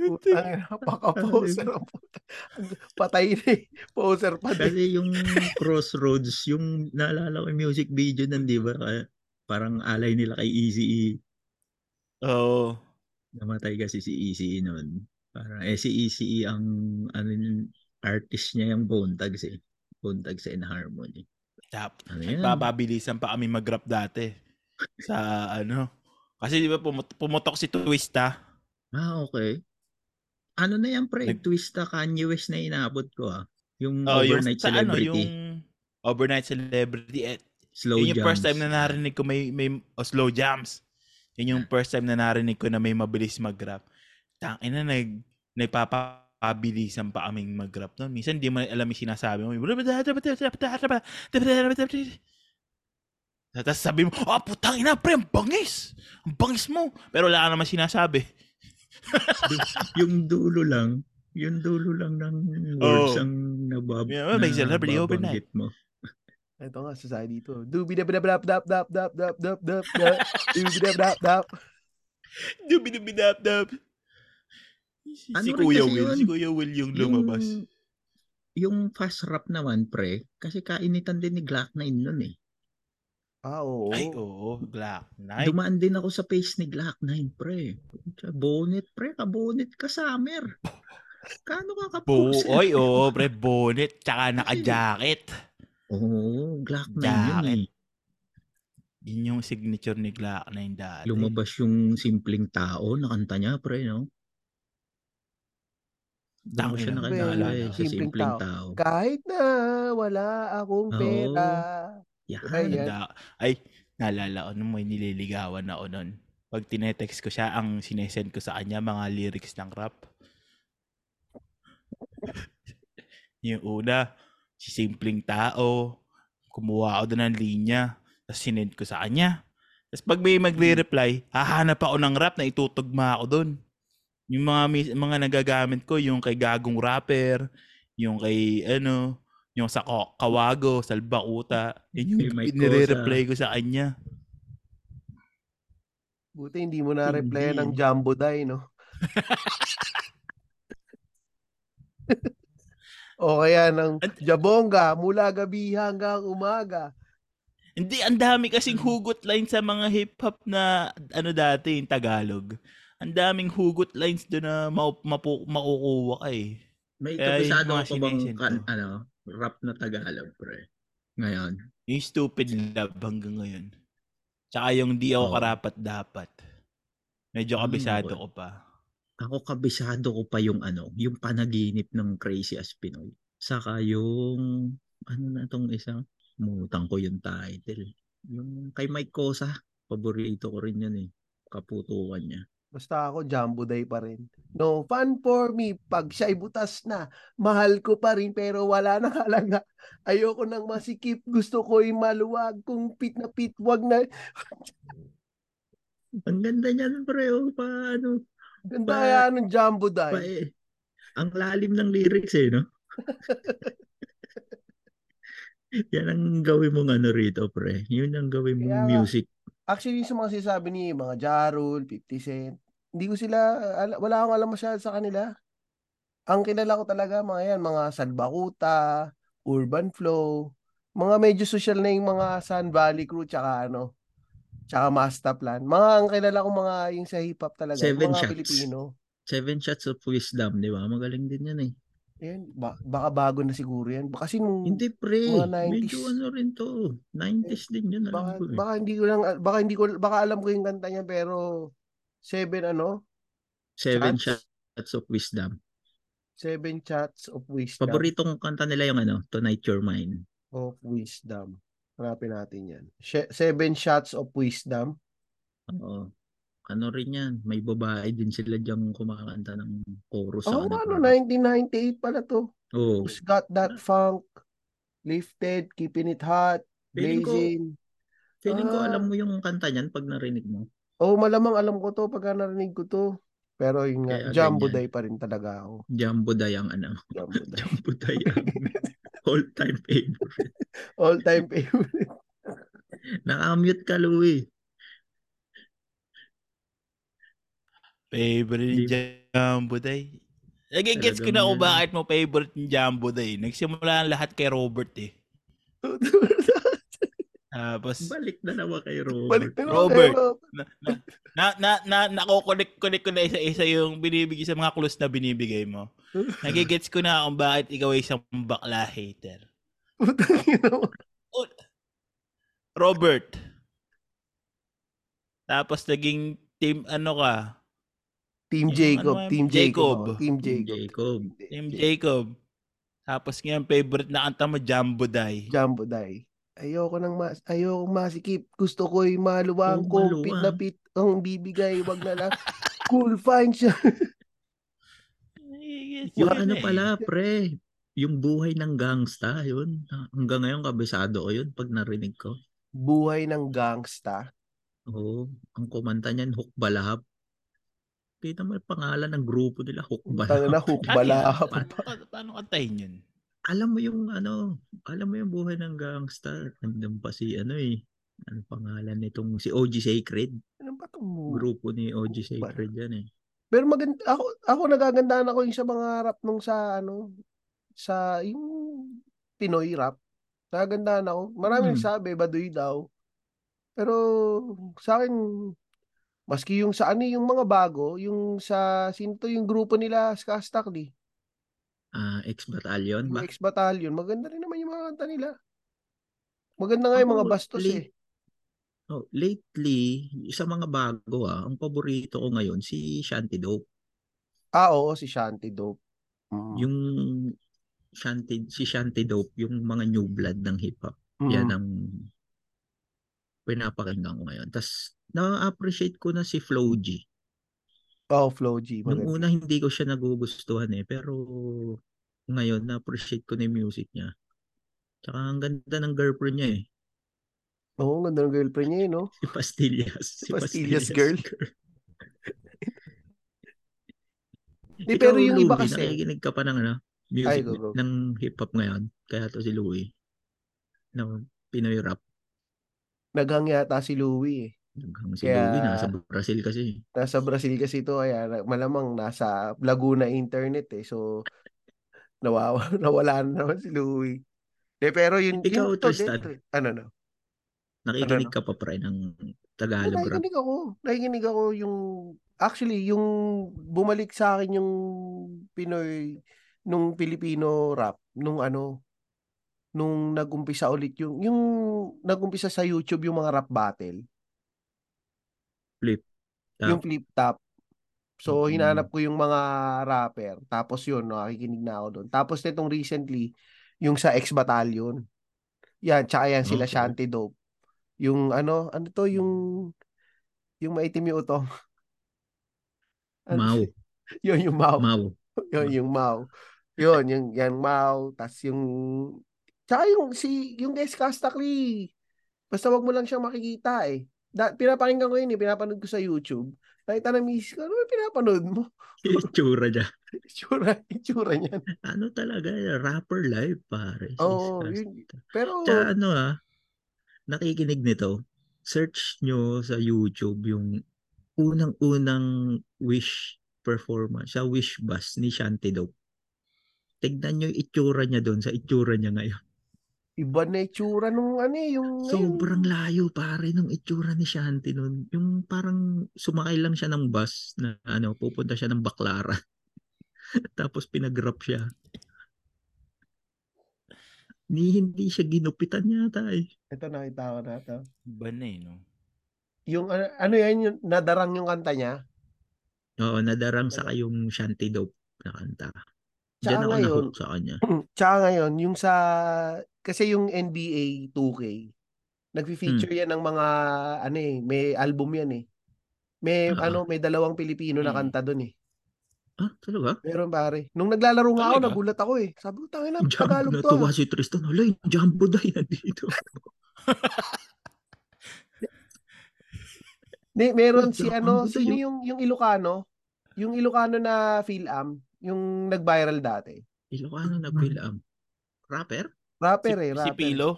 Puta, napaka-poser. Patay na eh. Poser pa din. Kasi yung Crossroads, yung naalala ko yung music video nun, di ba? Parang alay nila kay Easy Oo. Namatay kasi si Easy noon. Parang eh si Easy ang ano yung artist niya yung Bone Thugs eh. Bone Thugs and Harmony. Tap. Ano? Bababilisan pa kami mag-rap dati. Sa ano. Kasi di ba pumut- pumutok si Twista. Ah, okay. Ano na yan pre? Nag- Twista Kanye West na inabot ko ah. Yung Oh, yung Overnight sa ano, Celebrity. yung overnight celebrity. Eh, Slow yun yung first Jams. time na narinig ko may, may oh, slow jams. Yun yung first time na narinig ko na may mabilis mag-rap. Tangin na nag, nagpapabilisan pa kaming mag-rap noon. Minsan di mo alam yung sinasabi mo. Tapos sabi mo, oh, putang ina, pre, ang bangis. Ang bangis mo. Pero wala ka naman sinasabi. [laughs] yung dulo lang, yung dulo lang ng words Oh. ang nabab Yeah, well, may celebrity nababanggit mo. Ito nga, sasaya dito. Dubidabidabidap, dap, dap, dap, dap, dap, dap, dap. Dubidabidap, dap. Dubidabidap, dap. Si, ano si Kuya Will. Yun? Si Kuya Will yung lumabas. Yung, fast rap naman, pre, kasi kainitan din ni Glock 9 nun eh. Ah, oo. Ay, oo. Glock 9. Dumaan din ako sa page ni Glock 9, pre. Bonnet, pre. Kabonnet ka, Summer. Kano ka kapusel? Bo- Oy, oo, pre. Bonnet. Tsaka naka-jacket. Oo, Glock 9 yun Jacket. eh. Yun yung signature ni Glock 9 dati. Lumabas yung simpleng tao na kanta niya, pre, no? Doon ko siya Tangina, nakilala Be, eh, sa simpleng simpleng tao. tao. Kahit na wala akong Oo. pera. Yan. Ay, yan. Nanda- Ay, naalala ko nung may nililigawan ako nun. Pag tinetext ko siya, ang sinesend ko sa kanya, mga lyrics ng rap. [laughs] yung una, si simpleng tao, kumuha ako doon ng linya, tapos sinend ko sa kanya. Tapos pag may magre-reply, hahanap ako ng rap na itutugma ako doon. Yung mga mis- mga nagagamit ko, yung kay Gagong Rapper, yung kay ano, yung sa Ka- Kawago, Salbakuta, yun yung Mike nire-reply ko sa kanya. Buti hindi mo na-reply ng Jumbo Die, no? [laughs] o kaya ng Jabonga mula gabi hanggang umaga. Hindi, ang dami kasing Mm. hugot line sa mga hip-hop na ano dati, yung Tagalog. Ang daming hugot lines doon na mau- mapu- makukuha ka eh. May ka pa bang kan, ko. ano, rap na Tagalog, pre? Ngayon. Yung stupid love hanggang ngayon. Tsaka yung di ako Oo. karapat dapat. Medyo kabisado okay. ko pa. Ako kabisado ko pa yung ano, yung panaginip ng Crazy as Pinoy. Saka yung, ano na tong isa? Mutang ko yung title. Yung kay Mike Cosa, paborito ko rin yun eh. Kaputukan niya. Basta ako, Jumbo Die pa rin. No fun for me. Pag siya'y butas na, mahal ko pa rin pero wala nang halaga. Ayoko nang masikip. Gusto ko'y maluwag. Kung pit na pit, wag na. Ang ganda niyan, pre. Oh, paano? Ganda Pa- kaya ng Jumbo Pa, Die. eh. Ang lalim ng lyrics eh, no? [laughs] Yan ang gawin mong ano rito, pre. Yun ang gawin mong Kaya music. Actually, sa mga sinasabi ni mga Jarul, 50 Cent, hindi ko sila, ala- wala akong alam masyado sa kanila. Ang kilala ko talaga, mga yan, mga Salbakuta, Urban Flow, mga medyo social na yung mga Sun Valley Crew, tsaka ano, tsaka Master Plan. Mga ang kilala ko mga yung sa hip-hop talaga, Seven mga Shots. Pilipino. Seven Shots of Wisdom, di ba? Magaling din yan eh. Yan, ba- baka bago na siguro yan. Kasi nung, Hindi pre, Mga 90s. medyo ano rin to. 90s din yun, baka, alam ko eh. baka hindi ko lang, baka hindi ko, baka alam ko yung kanta niya, pero seven ano, Seven Shots? Shots of Wisdom. seven shots of wisdom. Paboritong kanta nila yung ano, Tonight Your Mine. of wisdom. Hanapin natin yan. Seven shots of wisdom. Oo. Ano rin yan, may babae din sila diyang kumakanta ng chorus Oh, ano, kanila. 1998 pala to. Oo. Who's got that funk? Lifted, keeping it hot, Feeling ko- blazing. Feeling ko Ah. alam mo yung kanta niyan pag narinig mo. Oh, malamang alam ko to pag narinig ko to. Pero yun nga, Kaya Jumbo. Die pa rin talaga ako. Jumbo Day ang ano. Jumbo Die. Jumbo Day ang all-time favorite. [laughs] All time favorite. Nakamute ka, Louie. Favorite ni Jumbo Day. Nagigets ko na kung bakit mo favorite ni Jumbo Day. Nagsimula ang lahat kay Robert eh. [laughs] Tapos, Balik na naman kay Robert. Balik na Robert. Robert. na, na, na, na, na, nakukulik-kulik ko na isa-isa yung binibigay sa mga clues na binibigay mo. [laughs] Nagigets ko na kung bakit ikaw ay isang bakla hater. Putang ina mo. Robert. Tapos naging team ano ka? Team Yung Jacob, ano, Team Jacob. Jacob. Team Team Jacob. Jacob. Team Jacob. Tapos ngayon favorite na kanta mo Jumbo Die. Jumbo Die. Ayoko nang mas ayoko masikip. Gusto ko'y maluwang Oo, kung pit na pit ang bibigay, wag na lang. cool fine siya. Yung ko na ano eh. pala, pre. Yung buhay ng gangsta, yun. Hanggang ngayon, kabisado ko yun pag narinig ko. Buhay ng gangsta. Oo. Ang kumanta niyan, Hook Balahap. Kita mo yung pangalan ng grupo nila, Hook Tanga Balahap. na hook Ano yan? balahap. Paano, paano, paano kantahin yun? Alam mo yung ano, alam mo yung buhay ng gangsta. Nandun pa si ano eh. Ano pangalan nitong si OG Sacred. Ano ba itong Grupo ni OG Balahap. Sacred yan eh. Pero maganda ako ako nagagandaan ako yung sa mga rap nung sa ano sa yung Pinoy rap. Nagagandaan ako. Marami Hmm. nagsabi baduy daw. Pero sa akin, maski yung sa ano yung mga bago, yung sa sino to yung grupo nila Ska Stockley, Ah, ex-battalion yung ba? ex-battalion, maganda rin naman yung mga kanta nila. Maganda nga yung mga bastos late, eh. oh, lately, sa mga bago ah, ang paborito ko ngayon si Shanty Dope. Ah, oo, si Shanty Dope. Mm. Yung Shanty, si Shanty Dope, yung mga new blood ng hip hop. Mm. Yan ang pinapakinggan ko ngayon. Tapos, na-appreciate ko na si Flo G. Oh, Flow G. Nung Maganda. una, hindi ko siya nagugustuhan eh. Pero, ngayon, na-appreciate ko na yung music niya. Tsaka, ang ganda ng girlfriend niya eh. Oo, ang ganda ng girlfriend niya eh, no? [laughs] Si Pastillas. Si Pastillas girl. [laughs] Di, Ikaw, pero yung iba Louie, kasi, nakikinig ka pa ng ano, music Ay, go, go. ng hip-hop ngayon. Kaya to si Louie. No, Pinoy rap. naghang yata si Louie eh. Hanggang si Kaya- Louie, nasa Brazil kasi. Nasa Brazil kasi ito, kaya na- malamang nasa Laguna internet eh. So, nawawa, [laughs] nawala na naman si Louie. De, pero yun, Ikaw, yun to, Tristan. ano no? Nakikinig Ano, ka pa pre ng Oo, Tagalog rap. nakikinig ako. Nakikinig ako yung, actually, yung bumalik sa akin yung Pinoy, nung Filipino rap, nung ano, nung nagumpisa ulit yung, yung nagumpisa sa YouTube yung mga rap battle. Flip. Top. Yung flip top. So, Mm. hinanap ko yung mga rapper. Tapos yun, nakikinig na ako doon. Tapos nitong recently, yung sa X-Battalion. Yan, tsaka yan sila Okay. Shanty Dope. Yung ano, ano to, yung yung maitim yung utong. [laughs] Ano- Mau. [laughs] Yun, yung Mau. Mau. [laughs] Yun, yung Mau. Yun, yung, yan, Mau. Tas yung, tsaka yung, si, yung guys Kastakli. Basta wag mo lang siyang makikita eh. Da, pinapakinggan ko yun eh, pinapanood ko sa YouTube. Nakita na miss ko, ano ba pinapanood mo? [laughs] Itsura niya. [laughs] Itsura, itsura niyan. Ano talaga, rapper live pare. Oo, Skasta. yun. Pero, Tsaka ano ah, nakikinig nito, search nyo sa YouTube yung unang-unang Wish performance, sa Wish Bus ni Shanty Dope. Tignan nyo yung itsura niya doon sa itsura niya ngayon. Iba na itsura nung ano eh, yung, Sobrang layo pare nung itsura ni Shanty noon. Yung parang sumakay lang siya ng bus na ano, pupunta siya ng Baclaran. [laughs] Tapos pinag-rap siya. Ni hindi siya ginupitan yata eh. ito nakita ko na ito. Iba na eh, no? Yung ano, ano yan, yung nadarang yung kanta niya. Oo, nadarang sa yung Shanty Dope na kanta. Tsaka Diyan ako ngayon, nahook sa kanya. [clears throat] Tsaka ngayon, yung sa, kasi yung NBA 2K, Hmm. nagfi-feature yan ng mga, ano eh, may album yan eh. May, Oo. ano, may dalawang Pilipino na Mm. kanta dun eh. Ah, talaga? Meron pare. Nung naglalaro nga ako, nagulat ako eh. Sabi ko, tangin na, Tagalog to. natuwa ah." si Tristan. Hala, yung Jumbo Day nandito. Ni, [laughs] meron si ano, sino yun. yung, yung Ilocano? Yung Ilocano na Phil-Am, yung nag-viral dati. Ilocano na Pilam. Rapper? Rapper si, eh, si rapper. Pilo?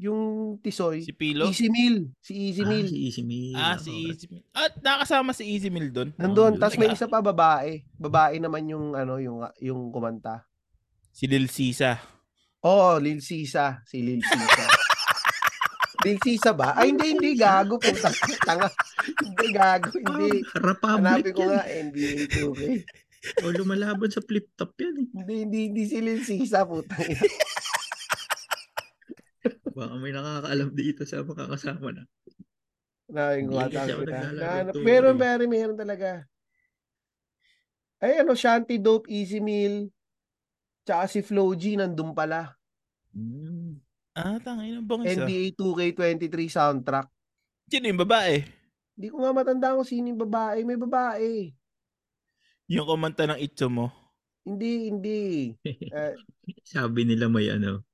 Yung Tisoy. Si Pilo? Easy Meal. Si Easy Ah, Meal. si Easy Meal. ah, Okay. si Easy Mill. At nakasama si Easy Mill doon. Nandun, Oh, tapos may isa pa babae. Babae naman yung ano, yung yung kumanta. Si Lil Sisa. Oo, Lil Sisa. Si Lil Sisa. [laughs] Lil Sisa ba? Ay, hindi, hindi. Gago. Puta. Tanga. Hindi, gago. Hindi. Ah, Republic Hanapin ko yan. nga, NBA 2K. O lumalaban sa flip top yan eh. Hindi, hindi, hindi si Lil Sisa, puta. [laughs] Baka may nakakaalam dito sa na. Hindi nga. kasi ako tangina. naglalaro Nahanap- to, Meron, meron, meron talaga. Ay, ano, Shanty Dope, Easy Meal, tsaka si Flo G, nandun pala. Mm. Ah, tangin ang bangis ah. NBA 2K23 soundtrack. Sino yung babae? Hindi ko nga matanda kung sino yung babae. May babae. Yung kumanta ng itso mo. Hindi, hindi. [laughs] Eh, Sabi nila may ano.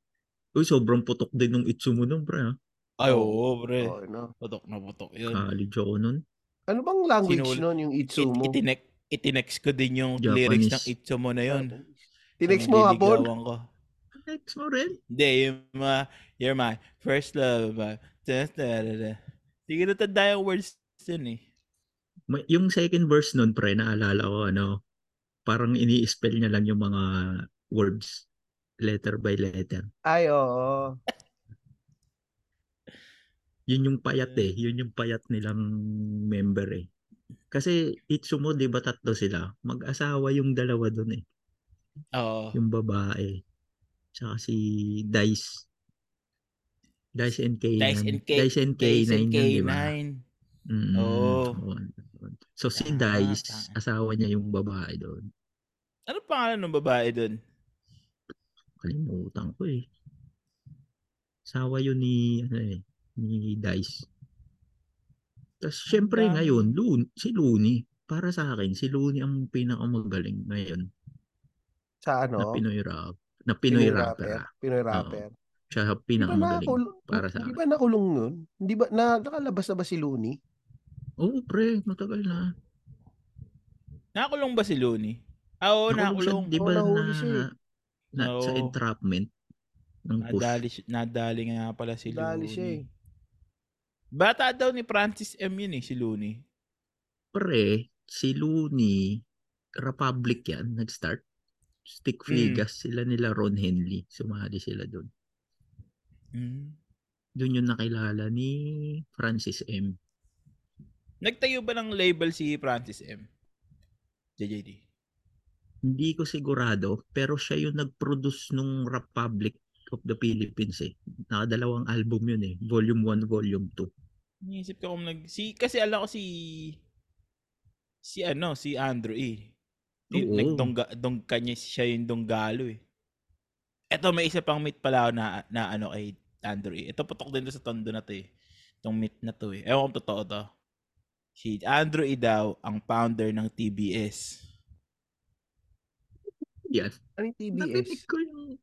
Uy, sobrang putok din nung Itsumo nun, pre. Ha? Ay, Oo. pre. oh, no. Putok na putok yun. College ako nun. Ano bang language Sinul- nun, yung It, Itsumo? itinek, itinext ko din yung Japanese. lyrics ng itso mo na yun. Tinext mo hapon? ko. Next mo rin. Hindi, yung mga, you're my first love. Uh, da, da, da, da. Hindi ko natanda yung words yun eh. May- Yung second verse nun, pre, naalala ko, ano, parang ini-spell niya lang yung mga words. Letter by letter. Ay, oo. Yun yung payat eh. Yun yung payat nilang member eh. Kasi Itsumo, di ba tatlo sila? Mag-asawa yung dalawa doon eh. Oo. Yung babae. Tsaka si Dice. Dice and K9. Dice and K- Dice and Days K9 and yun, di ba? K9. Mm, Oo. oo. So si Dice, asawa niya yung babae doon. Ano pangalan ng babae doon? Kalimutan ko eh. Asawa yun ni, ano eh, ni Dice. Tapos syempre dami. ngayon, Loon, si Looney. Para sa akin, si Looney ang pinakamagaling ngayon Sa na ano? Pinoy rap. Na Pinoy, rapper. ah. Pinoy rapper. Siya ang Di ba pinakamagaling nakakulong, para sa di akin. ba nakulong nun? Di ba, na, nakalabas na ba si Looney? Oo, pre, matagal na. Nakakulong ba si Looney? Ah, oo, Nakulong siya, nakakulong. di ba Oo, na, na, sa Oo. entrapment ng push. Nadali, nadali nga pala si Dali Looney. siya eh. Bata daw ni Francis M yun eh, si Looney. Pre, si Looney, Republic yan, nag-start. Stick Mm. Vegas, sila nila Ron Henley. Sumali sila doon. Mm. Doon yung nakilala ni Francis M. Nagtayo ba ng label si Francis M? JJD. Hindi ko sigurado, pero siya yung nag-produce nung Republic of the Philippines eh. Nakadalawang album yun eh. Volume 1, Volume 2. Iniisip ko kung nag... Si, kasi alam ko si... Si ano, si Andrew E. Di- Oo. Nagdongga, dong, kanya siya yung donggalo eh. Eto, may isa pang meet pala na, na ano kay Andrew E. Ito putok din sa tondo na to eh. Itong meet na to eh. Ewan kung totoo to. Si Andrew E daw, ang founder ng TBS. Yan. Ano yung TBS? ko yung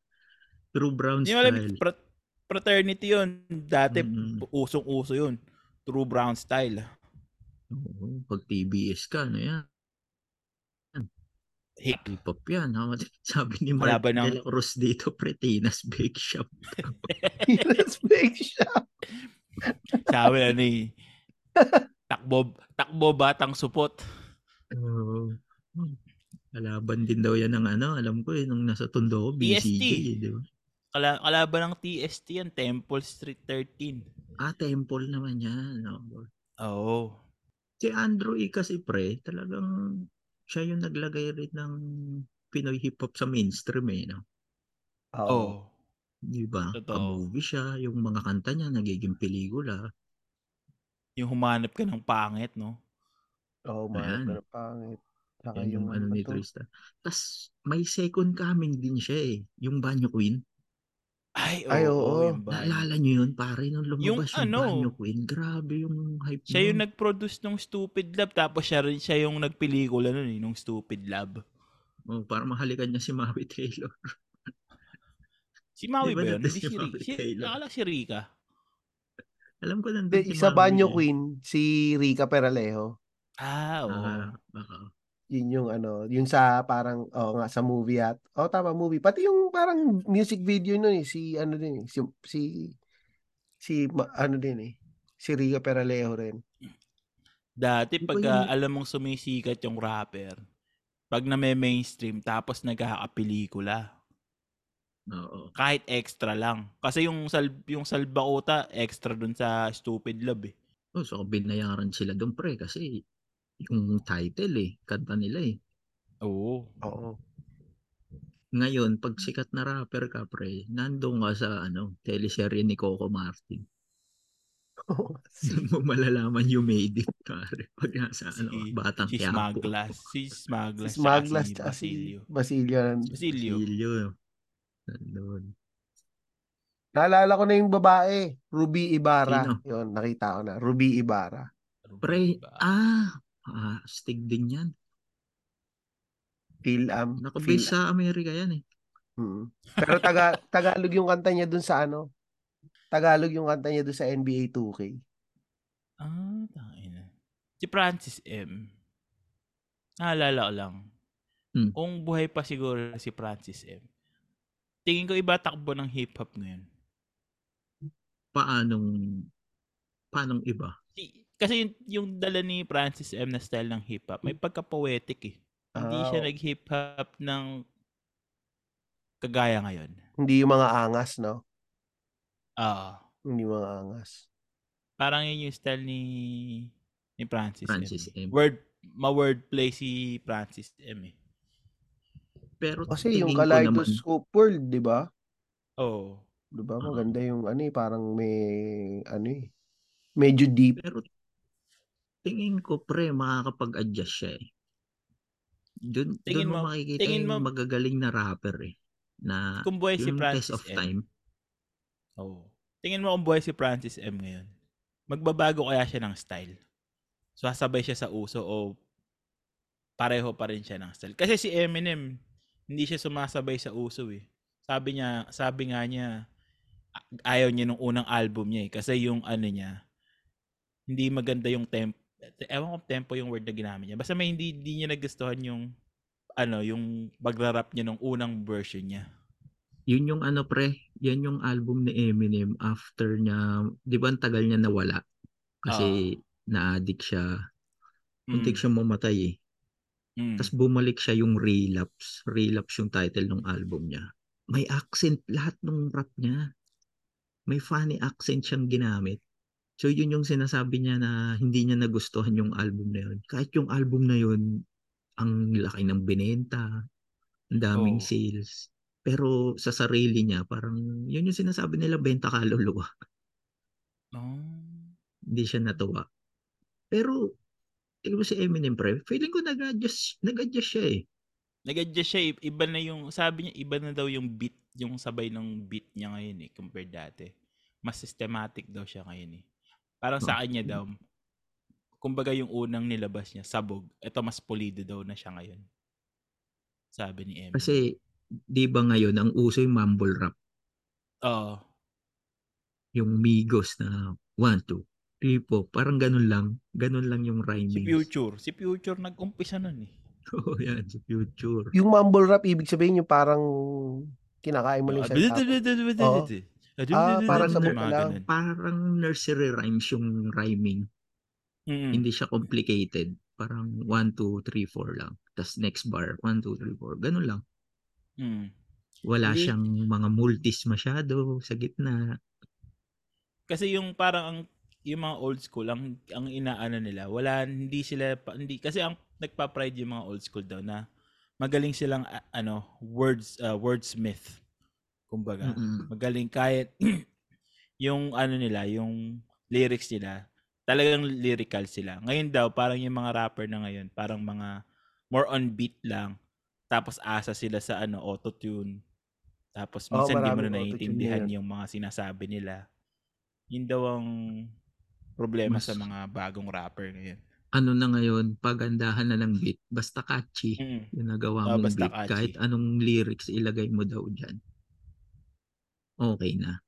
True Brown Hindi Style. frat- fraternity yun. Dati, Mm. usong-uso yun. True brown style. Oo, pag TBS ka, ano yan? Hip. Hip-hop yan. Ha? [laughs] Sabi ni Mark ba ng- Cruz dito, [laughs] Pretinas Bake Shop. Peanuts Bake Shop. [laughs] Sabi na ni takbo, takbo batang supot. Oo. Kalaban din daw yan ng ano, alam ko eh, nung nasa Tondo ko, TST. BCJ eh, di ba? Kala, kalaban ng TST yan, Temple Street 13. Ah, Temple naman yan. No? Oo. Si Andrew E. kasi pre, talagang siya yung naglagay rin ng Pinoy hip-hop sa mainstream eh. No? Oo. Oo. Di ba? Ka-movie siya, yung mga kanta niya nagiging pelikula. Yung humanap ka ng pangit, no? Oo, Ayan. mahal na pangit. Saka Yan yung ano ba ni to? Tristan. Tapos may second coming din siya eh. Yung Banyo Queen. Ay, oo. Ay, oo. oo, yung ba- Naalala niyo yun pare nung lumabas Yung yung, ano, Banyo Queen. Grabe yung hype Siya yung nun. nag-produce ng Stupid Love, tapos siya rin siya yung nagpelikula nun eh, nung Stupid Love. Oh, para mahalikan niya si Maui Taylor. [laughs] Si Maui Di ba yun? Hindi si si, Maui Rika. Si, Taylor? nakala si Rika. Alam ko nandun Hindi, si Isa Banyo eh. Queen, si Rica Peralejo. Ah, oo. Ah, baka. Yun yung ano, yun sa parang, oh nga, sa movie at, oh tama, movie. Pati yung parang music video nun eh, si ano din eh, si, si, si ma- ano din eh, si Rica Peralejo rin. Dati pag ah, alam mong sumisikat yung rapper, pag na may mainstream tapos nagkakapelikula, Oo. kahit extra lang. Kasi yung sal yung Salbakuta extra dun sa Stupid Love eh. Oh, so binayaran sila doon pre kasi yung title eh, kanta nila eh. Oo. Oo. Ngayon, pag sikat na rapper ka pre, nandun ka sa ano, teleserye ni Coco Martin. [laughs] Doon mo malalaman you made it pare. Pag nasa ano, Si- batang Si Quiapo. Smaglas. Si Smaglas. si Smaglas si si Basilio. Basilio. Basilio. Silio. Nandun. Naalala ko na yung babae, Ruby Ibarra. Sino? Yun, nakita ko na. Ruby Ibarra. Pre, ah, ah, stig din yan. Phil, um, Phil, Nakabase sa Amerika yan eh. Mm. Pero taga, [laughs] Tagalog yung kanta niya dun sa ano, Tagalog yung kanta niya dun sa NBA 2K. Ah, tangina. Si Francis M. Naalala ko lang. Hmm. Kung buhay pa siguro si Francis M. Tingin ko iba takbo ng hip-hop ngayon. Paanong, paanong iba? Si- Kasi yung, yung dala ni Francis M na style ng hip-hop, may pagka-poetic eh. Hindi Ah, siya oo. nag-hip-hop ng kagaya ngayon. Hindi yung mga angas, no? Ah, Hindi mga angas. Parang yun yung style ni ni Francis, Francis M. M. Word, ma-wordplay si Francis M. Eh. Pero Kasi yung Kaleidoscope World, di ba? Oo. Di ba? Oo. Maganda yung ano eh, parang may ano eh. Medyo deep. pero tingin ko pre, makakapag-adjust siya eh. Doon, doon mo, mo- makikita tingin yung mo- magagaling na rapper eh. Na Kung buhay si Francis test of M. time. Oo. Tingin mo kung buhay si Francis M ngayon. Magbabago kaya siya ng style? So, sasabay siya sa uso o pareho pa rin siya ng style? Kasi si Eminem, hindi siya sumasabay sa uso eh. Sabi niya, sabi nga niya, ayaw niya nung unang album niya eh. Kasi yung ano niya, hindi maganda yung tempo. Ewan ko tempo yung word na ginamit niya. Basta may hindi, hindi niya nagustuhan yung ano, yung magra-rap niya nung unang version niya. Yun yung ano pre, yan yung album ni Eminem after niya, di ba ang tagal niya nawala? Kasi na-addict siya. Muntik Mm, siya mamatay eh. mm. Tapos bumalik siya yung Relapse. Relapse yung title ng album niya. May accent lahat ng rap niya. May funny accent siyang ginamit. So yun yung sinasabi niya na hindi niya nagustuhan yung album na yun. Kahit yung album na yun, ang laki ng binenta, ang daming Oo. sales. Pero sa sarili niya, parang yun yung sinasabi nila, benta kaluluwa. Oh. Hindi siya natuwa. Pero, mo si Eminem pre, feeling ko nag-adjust, nag-adjust siya eh. Nag-adjust siya, iba na yung, sabi niya, iba na daw yung beat, yung sabay ng beat niya ngayon eh, compared dati. Mas systematic daw siya ngayon eh. Parang sa Oh. kanya daw, kumbaga yung unang nilabas niya, sabog, ito mas pulido daw na siya ngayon. Sabi ni Eminem. Kasi, di ba ngayon, ang uso yung mumble rap. Oo. Yung Migos na 1, 2, 3, 4. Parang ganun lang. Ganun lang yung si rhyming. Future. Si Future nag-umpisa nun eh. [laughs] Oo, yan. Si Future. Yung mumble rap, ibig sabihin yung parang kinakain mo lang siya. Oo. Ah, parang sabog Mga lang. ganun. Parang nursery rhymes yung rhyming. Mm-mm. Hindi siya complicated. Parang 1, 2, 3, 4 lang. Tapos next bar, 1, 2, 3, 4. Ganun lang. Mm. Wala Hindi- siyang mga multis masyado sa gitna. Kasi yung parang ang yung mga old school ang ang inaano nila, wala hindi sila pa- hindi kasi ang nagpa-pride yung mga old school daw na magaling silang ano words uh, wordsmith. Kumbaga, Mm-mm. magaling kahit [clears throat] yung ano nila, yung lyrics nila, talagang lyrical sila. Ngayon daw parang yung mga rapper na ngayon, parang mga more on beat lang. Tapos asa sila sa ano autotune. Tapos minsan hindi mo maraming na naiintindihan yung mga sinasabi nila. Yun daw ang problema Mas- sa mga bagong rapper ngayon. Ano na ngayon, pagandahan na ng beat. Basta catchy. Mm. Yung nagawa Ah, mong beat. catchy. Kahit anong lyrics ilagay mo daw dyan. Okay na.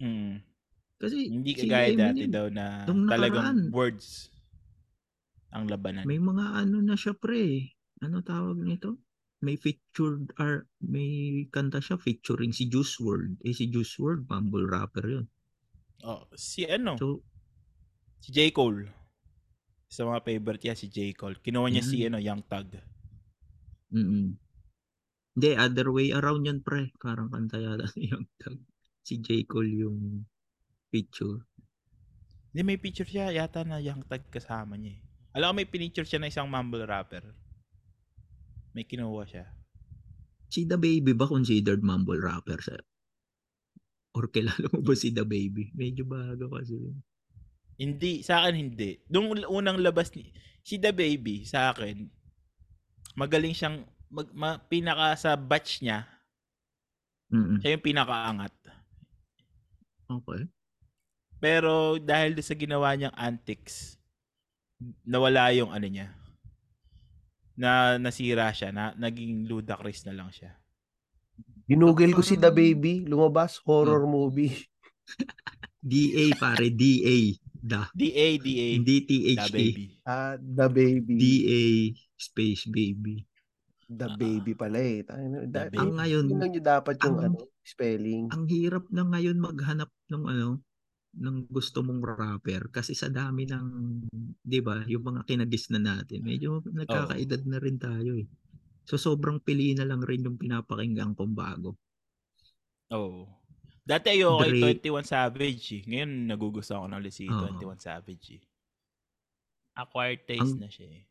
Mm. Kasi Hindi kagaya dati Eminem, daw na talagang words ang labanan. May mga ano na siya pre. Ano tawag nito? May featured or may kanta siya featuring si Juice WRLD. Eh si Juice WRLD, mumble rapper yun. Oh, si ano? So, si J. Cole. Sa mga favorite niya, si J. Cole. Kinuha niya Yan. si ano, Young Thug. mm Hindi, other way around yun pre. Parang kanta yata [laughs] ni Young Thug. Si J. Cole yung feature. Hindi, may picture siya yata na Young Thug kasama niya eh. Alam ko may pinicture siya na isang mumble rapper. May kinuha siya. Si The Baby ba considered mumble rapper sa Or kilala mo ba si The Baby? Medyo bago kasi. Hindi, sa akin hindi. Nung unang labas ni si The Baby sa akin, magaling siyang mag, ma, pinaka sa batch niya, Mm-mm. siya yung pinakaangat. Okay. Pero dahil sa ginawa niyang antics, nawala yung ano niya. Na nasira siya, na naging ludacris na lang siya. Ginugel ko si The Baby, lumabas, horror movie. [laughs] DA pare, DA. Da. DA, DA, Hindi The. Baby. Ah, The Baby. DA space baby. The Ah. Baby pala eh. Da-. Ang ngayon, Yun lang yung dapat yung ang- ano, spelling. ang hirap na ngayon maghanap ng ano ng gusto mong rapper kasi sa dami ng 'di ba yung mga kinagis na natin medyo nagkakaedad na rin tayo eh so sobrang pili na lang rin yung pinapakinggan kong bago Oh. Dati ayoko kay Drake. 21 Savage eh. Ngayon nagugustuhan ko na ulit si Oo. 21 Savage eh. Acquired taste Ang- na siya eh.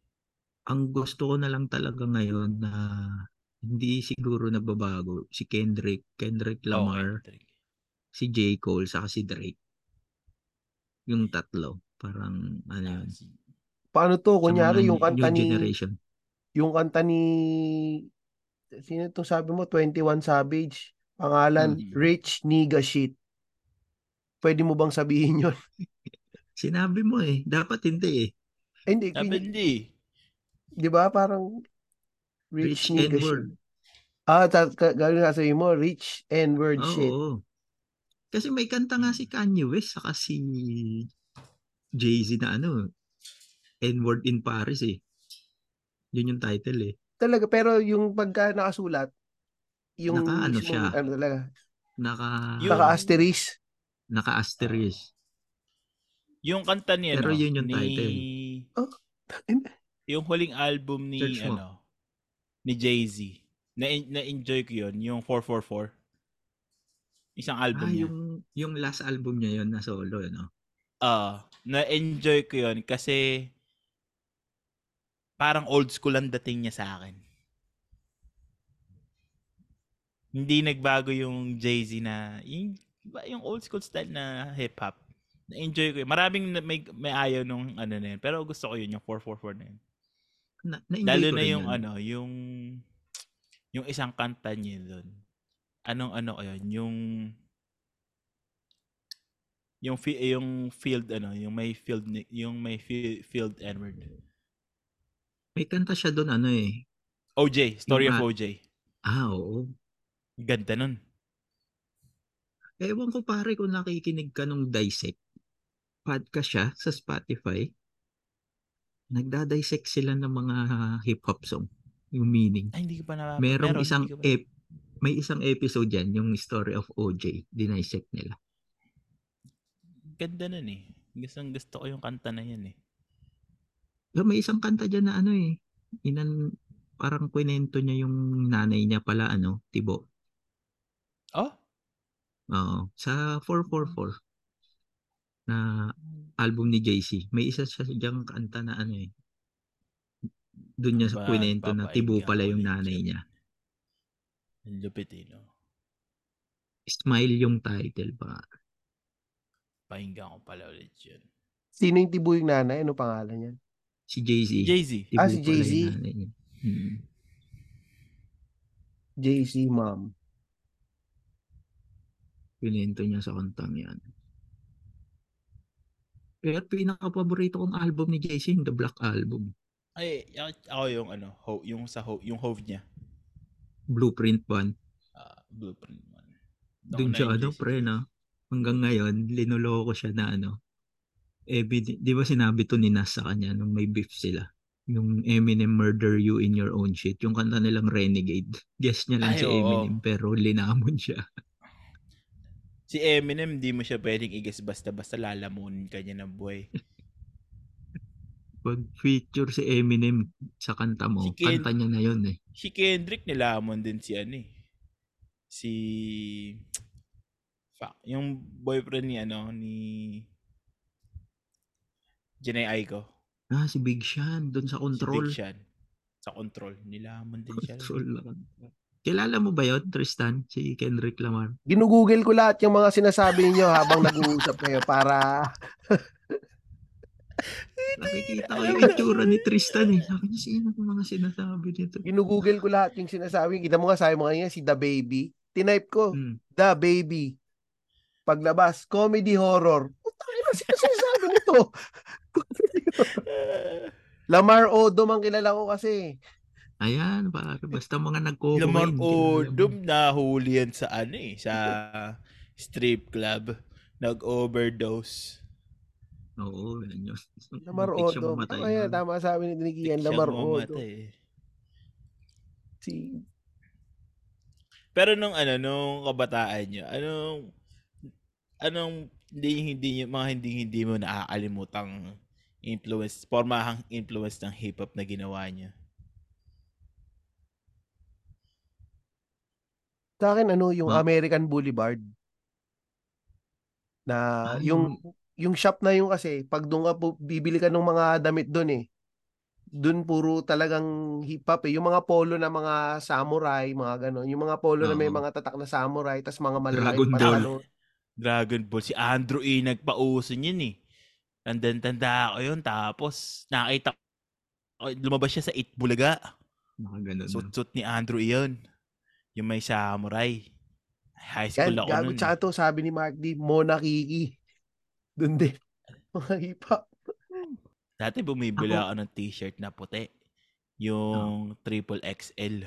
Ang gusto ko na lang talaga ngayon na hindi siguro nababago si Kendrick, Kendrick Lamar, Okay, Drake. si J. Cole, saka si Drake. Yung tatlo. Parang ano yun. Paano to? Kunyari, yung kanta new ni... generation. Yung kanta ni... Sino itong sabi mo? 21 Savage. Pangalan, Mm. Rich Nigga Shit. Pwede mo bang sabihin yun? [laughs] Sinabi mo eh. Dapat hindi eh. Hindi. Hindi- hindi. Di ba? Parang Rich Rich, Nigga N-word. Shit. Ah, ta- ka- gano'n nga sabihin mo, Rich N-word Oo. shit. Kasi may kanta nga si Kanye West saka si Jay-Z na ano, N-word in Paris eh. Yun yung title eh. Talaga, pero yung pagka nakasulat, yung Naka ano siya? ano talaga, Naka, Yung- naka-asterisk. naka-asterisk. Yung kanta ni Pero ano, yun yung ni... title. Oh. [laughs] yung huling album ni Search mo. ano ni Jay-Z. Na na-enjoy ko yun, yung 444. Isang album ah, niya. yung, yung last album niya yun na solo, no? Ah, na-enjoy ko yun kasi parang old school ang dating niya sa akin. Hindi nagbago yung Jay-Z na yung, yung old school style na hip-hop. Na-enjoy ko yun. Maraming may, may ayaw nung ano na yun. Pero gusto ko yun, yung 444 na yun. Na, Lalo na yung yun. ano, yung yung isang kanta niya doon. Anong ano ko yun? Yung yung fi- yung field ano, yung may field yung may fi- field N-word. May kanta siya doon, ano eh. OJ, Story Yung of OJ. Ah, oo. Ganda nun. Ewan ko pare kung nakikinig ka nung Dissect. Podcast siya sa Spotify. Nagda-dissect sila ng mga hip-hop song. Yung meaning. Ay, hindi ko pa na Merong meron, isang pa- ep- may isang episode yan, yung story of OJ. Dinisect nila. Ganda nun eh. Gusto, gusto ko yung kanta na yan eh. May isang kanta dyan na ano eh. Inan, parang kwento niya yung nanay niya pala, ano, Tibo. Oh? Oo. Sa 444 na album ni JC. May isa siya diyang kanta na ano eh. Doon niya sa kwento na Tibo pala yung nanay niya. Ang lupit eh, no? Smile yung title pa. Pakinggan ko pala ulit yun. Sino yung tibo yung nanay? Ano pangalan niya? Si Jay-Z. Jay-Z. Tibo Ah, si Jay-Z. Hmm. JC Mom. Pinento niya sa kantang yan. Pero pinaka-paborito kong album ni JC yung The Black Album. Ay, ako- yung ano, ho, yung sa ho, yung hove niya. Blueprint One. Ah, blueprint man. Doon siya ano pre na hanggang ngayon linuloko siya na ano eh di, di ba sinabi to ni Nas sa kanya nung may beef sila yung Eminem murder you in your own shit yung kanta nilang Renegade [laughs] guess niya lang Ay, si oo. Eminem pero linamon siya [laughs] Si Eminem, di mo siya pwedeng i-guess basta-basta lalamunin ka niya ng buhay. [laughs] pag feature si Eminem sa kanta mo Si Ken- kanta niya na yun eh Si Kendrick nilamon din si ano eh. Si... Fuck. Yung boyfriend ni ano, ni... Jenay Aiko. ah si Big Sean doon sa Si Control Big Sean. Sa control. Nilamon din siya. Control kanta. Kilala mo ba yun Tristan si Kendrick Lamar Ginugugel ko lahat yung mga sinasabi niyo habang nag-uusap kayo para [laughs] nakikita ko yung itsura ni Tristan eh sabi niya sino yung mga sinasabi nito ginugugel ko lahat yung sinasabi. Kita mo nga sabi mo kanina si The Baby. Tinype ko, Hmm. The Baby. Paglabas, comedy horror. Putang ina, sino sinasabi nito? [laughs] Lamar Odom ang kilala ko kasi. Ayan, pare. Basta mga nagko Lamar Odom nahuli yan sa ano eh. Sa strip club. Nag-overdose. Oo, yan [laughs] yun. Lamar Odom. yeah, nun. tama sabi ni Nikian, Siya Lamar mamatay Odom. eh. Si Pero nung ano, nung kabataan nyo, anong, anong hindi, hindi, mga hindi, hindi mo nakakalimutang influence, formahang influence ng hip-hop na ginawa niya? Sa akin ano yung Ma- American Boulevard. Na Ah, yung yung shop na yun kasi, pag doon ka pu- bibili ka ng mga damit doon eh. Doon puro talagang hip hop eh. Yung mga polo na mga samurai, mga ganon. Yung mga polo na may Oo. mga tatak na samurai, tas mga Dragon malalaking Ball. pantalon. Dragon Ball. Si Andrew E. nagpauso niyan eh. Tandang-tanda ako yun. Tapos, nakita ko, lumabas siya sa 8 Bulaga. Mga ganun. Suit-suit ni Andrew E. yun. Yung may samurai. High school Yan, ako gago. nun. Tsaka to, sabi ni Mark D, Mona Kiki. Doon din. Mga hip hop. Dati bumibili Ako- ako ng t-shirt na puti. Yung triple XL.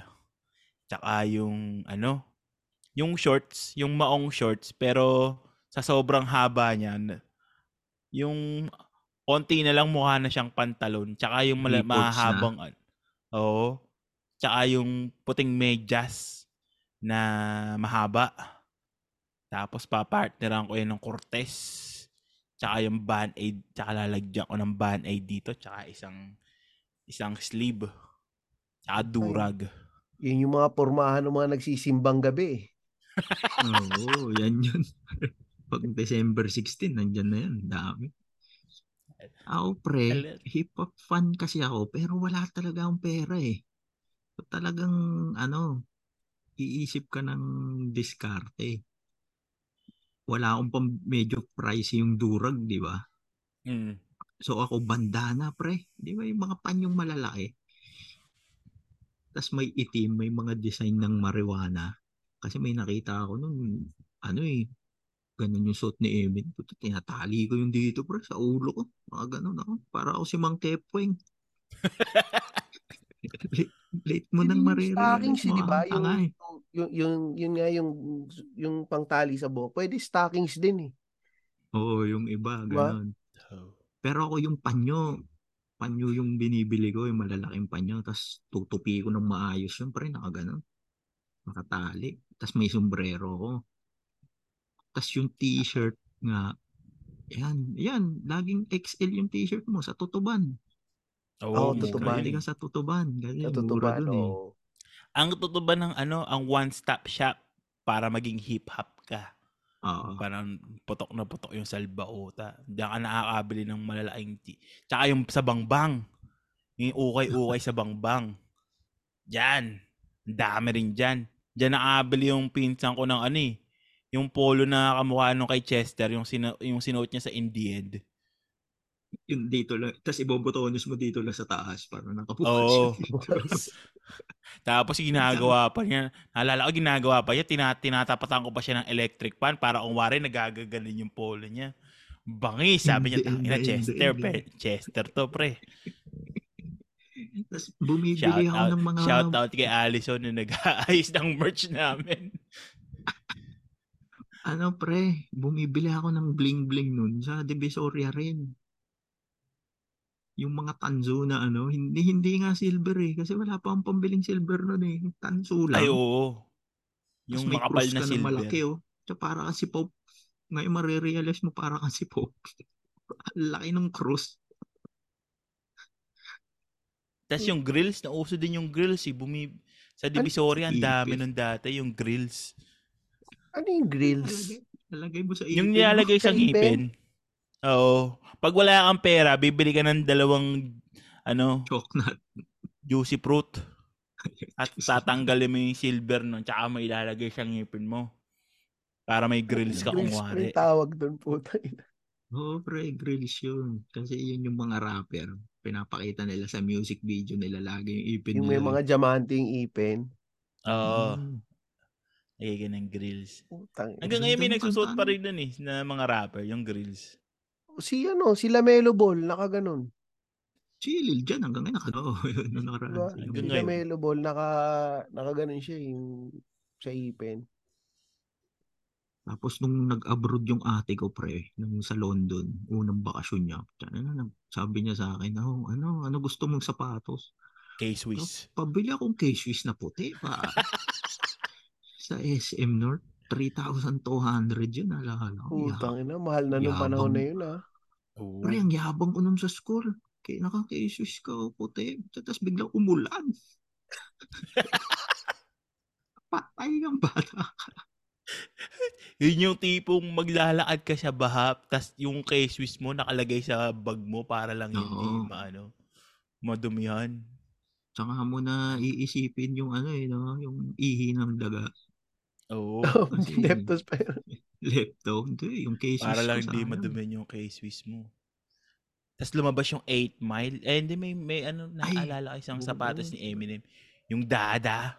Tsaka yung ano, yung shorts, yung maong shorts, pero sa sobrang haba niyan, yung konti na lang mukha na siyang pantalon. Tsaka yung mala- mahabang, an- oo. Tsaka yung puting medyas na mahaba. Tapos papartneran ko yan ng Cortez. Tsaka yung band-aid. Tsaka lalagyan ko ng band-aid dito. Tsaka isang isang sleeve. Tsaka durag. Yun yung mga pormahan ng mga nagsisimbang gabi eh. Oo, yan yun. [laughs] Pag December 16, nandyan na yan. Dami. Ako pre, hip-hop fan kasi ako, pero wala talaga akong pera eh. So, talagang, ano, iisip ka ng diskarte. Wala akong pang medyo pricey yung durag, di ba? Mm. So ako bandana pre, di ba yung mga panyong malalaki? Tapos may itim, may mga design ng marijuana. Kasi may nakita ako nung ano eh, ganun yung suot ni Emin. Puto, tinatali ko yung dito pre sa ulo ko. Mga ganun ako. Para ako si Mang Kepweng. [laughs] late, late mo nang marirealize eh, mo di ba? Yung, yung, yung, yun nga yung, yung pangtali sa buhok. Pwede stockings din eh. Oo, yung iba, Diba? ganun. So, Pero ako yung panyo, panyo yung binibili ko, yung malalaking panyo, tapos tutupi ko ng maayos yun, pre, nakaganon. Nakatali. Tapos may sombrero ko. Tapos yung t-shirt nga, yan, yan, laging XL yung t-shirt mo sa tutuban. Oo, oh, tutuban. Ka sa tutuban. Kasi mura Natutuban. dun eh. oo. Ang tutuban ng ano, ang one-stop shop para maging hip-hop ka. Oo. Parang putok na putok yung salbaota. Diyan ka nakakabili ng malalaking t- Tsaka yung sa bangbang. Yung ukay-ukay sa bangbang. Diyan. Ang dami rin dyan. Diyan nakabili yung pinsan ko ng ano eh. Yung polo na kamukha nung kay Chester, yung, sina- yung sinuot niya sa In The End. Yung dito lang. Tapos ibobotones mo dito lang sa taas para nakabukas Oo. dito. Tapos [laughs] ginagawa pa niya, naalala ko ginagawa pa niya, tina, tinatapatan ko pa siya ng electric fan para kung wari nagagagaling yung polo niya. Bangis, sabi niya, Hindi, tangina hindi, Chester, hindi. pe, Chester to pre. Tapos bumibili Shout ako out, ng mga... shout out kay Allison na nag-aayos ng merch namin. [laughs] Ano pre, bumibili ako ng bling-bling nun sa Divisoria rin. Yung mga tanso na ano, hindi hindi nga silver eh. Kasi wala pa akong pambiling silver nun eh. Tanso lang. Ay oo. Tapos Yung may makapal cross na silver. malaki oh. Tsaka para kasi Pope. Ngayon marirealize mo para kasi. [laughs] Ang laki ng cross. Tapos yung grills, nauso din yung grills eh. Bumi, sa Divisoria, ang dami nun dati, yung grills. Ano yung grills? Lalagay mo sa Yung ipin mo. nilalagay sa Sa ipin? Oo. Pag wala kang pera, bibili ka ng dalawang ano, Choknut. juicy fruit. [laughs] At tatanggalin mo yung silver nun, tsaka mo ilalagay sa ngipin mo. Para may grills ka kung Grills pa wari. rin tawag doon puta. Oo, pre, grills yun. Kasi yun yung mga rapper. Pinapakita nila sa music video nila lagi yung ipin Yung may nila. mga diamanting ipin. Oo. Mm. Lagay ng grills. Putang ina. Hanggang ngayon may nagsusuot pa rin nun eh, na mga rapper, yung grills. Si ano, si Lamelo Ball, nakaganon. Si Lil Jan hanggang ngayon naka oh, [laughs] yun, nung nakaraan. Diba? Si. Lamelo Ball, naka, nakaganon siya yung sa ipin. Tapos nung nag-abroad yung ate ko pre, nung sa London, unang bakasyon niya, ano, sabi niya sa akin, oh, ano, ano gusto mong sapatos? K-Swiss. Pabili akong K-Swiss na puti pa. [laughs] sa SM North, 3,200 yun, alala ko. Putang ina, mahal na nung panahon na yun ah. Oo. Pre, ang yabang ko nun sa school. Kaya naka-K-Swiss ka, oh, puti. Tapos biglang umulan. [laughs] Patay ang bata ka. Yun yung tipong maglalakad ka sa baha, tas yung K-Swiss mo nakalagay sa bag mo para lang hindi Oo. maano, madumihan. Tsaka mo na iisipin yung ano eh, no? yung ihi ng daga. Oo. [laughs] Kasi Leptos pa yun. Lepto. Hindi, yung cases Para lang hindi madumihan yung K-Swiss mo. Tapos lumabas yung 8 Mile. Eh, hindi may, may ano, naalala ko isang sapatos ni Eminem. Yung Dada.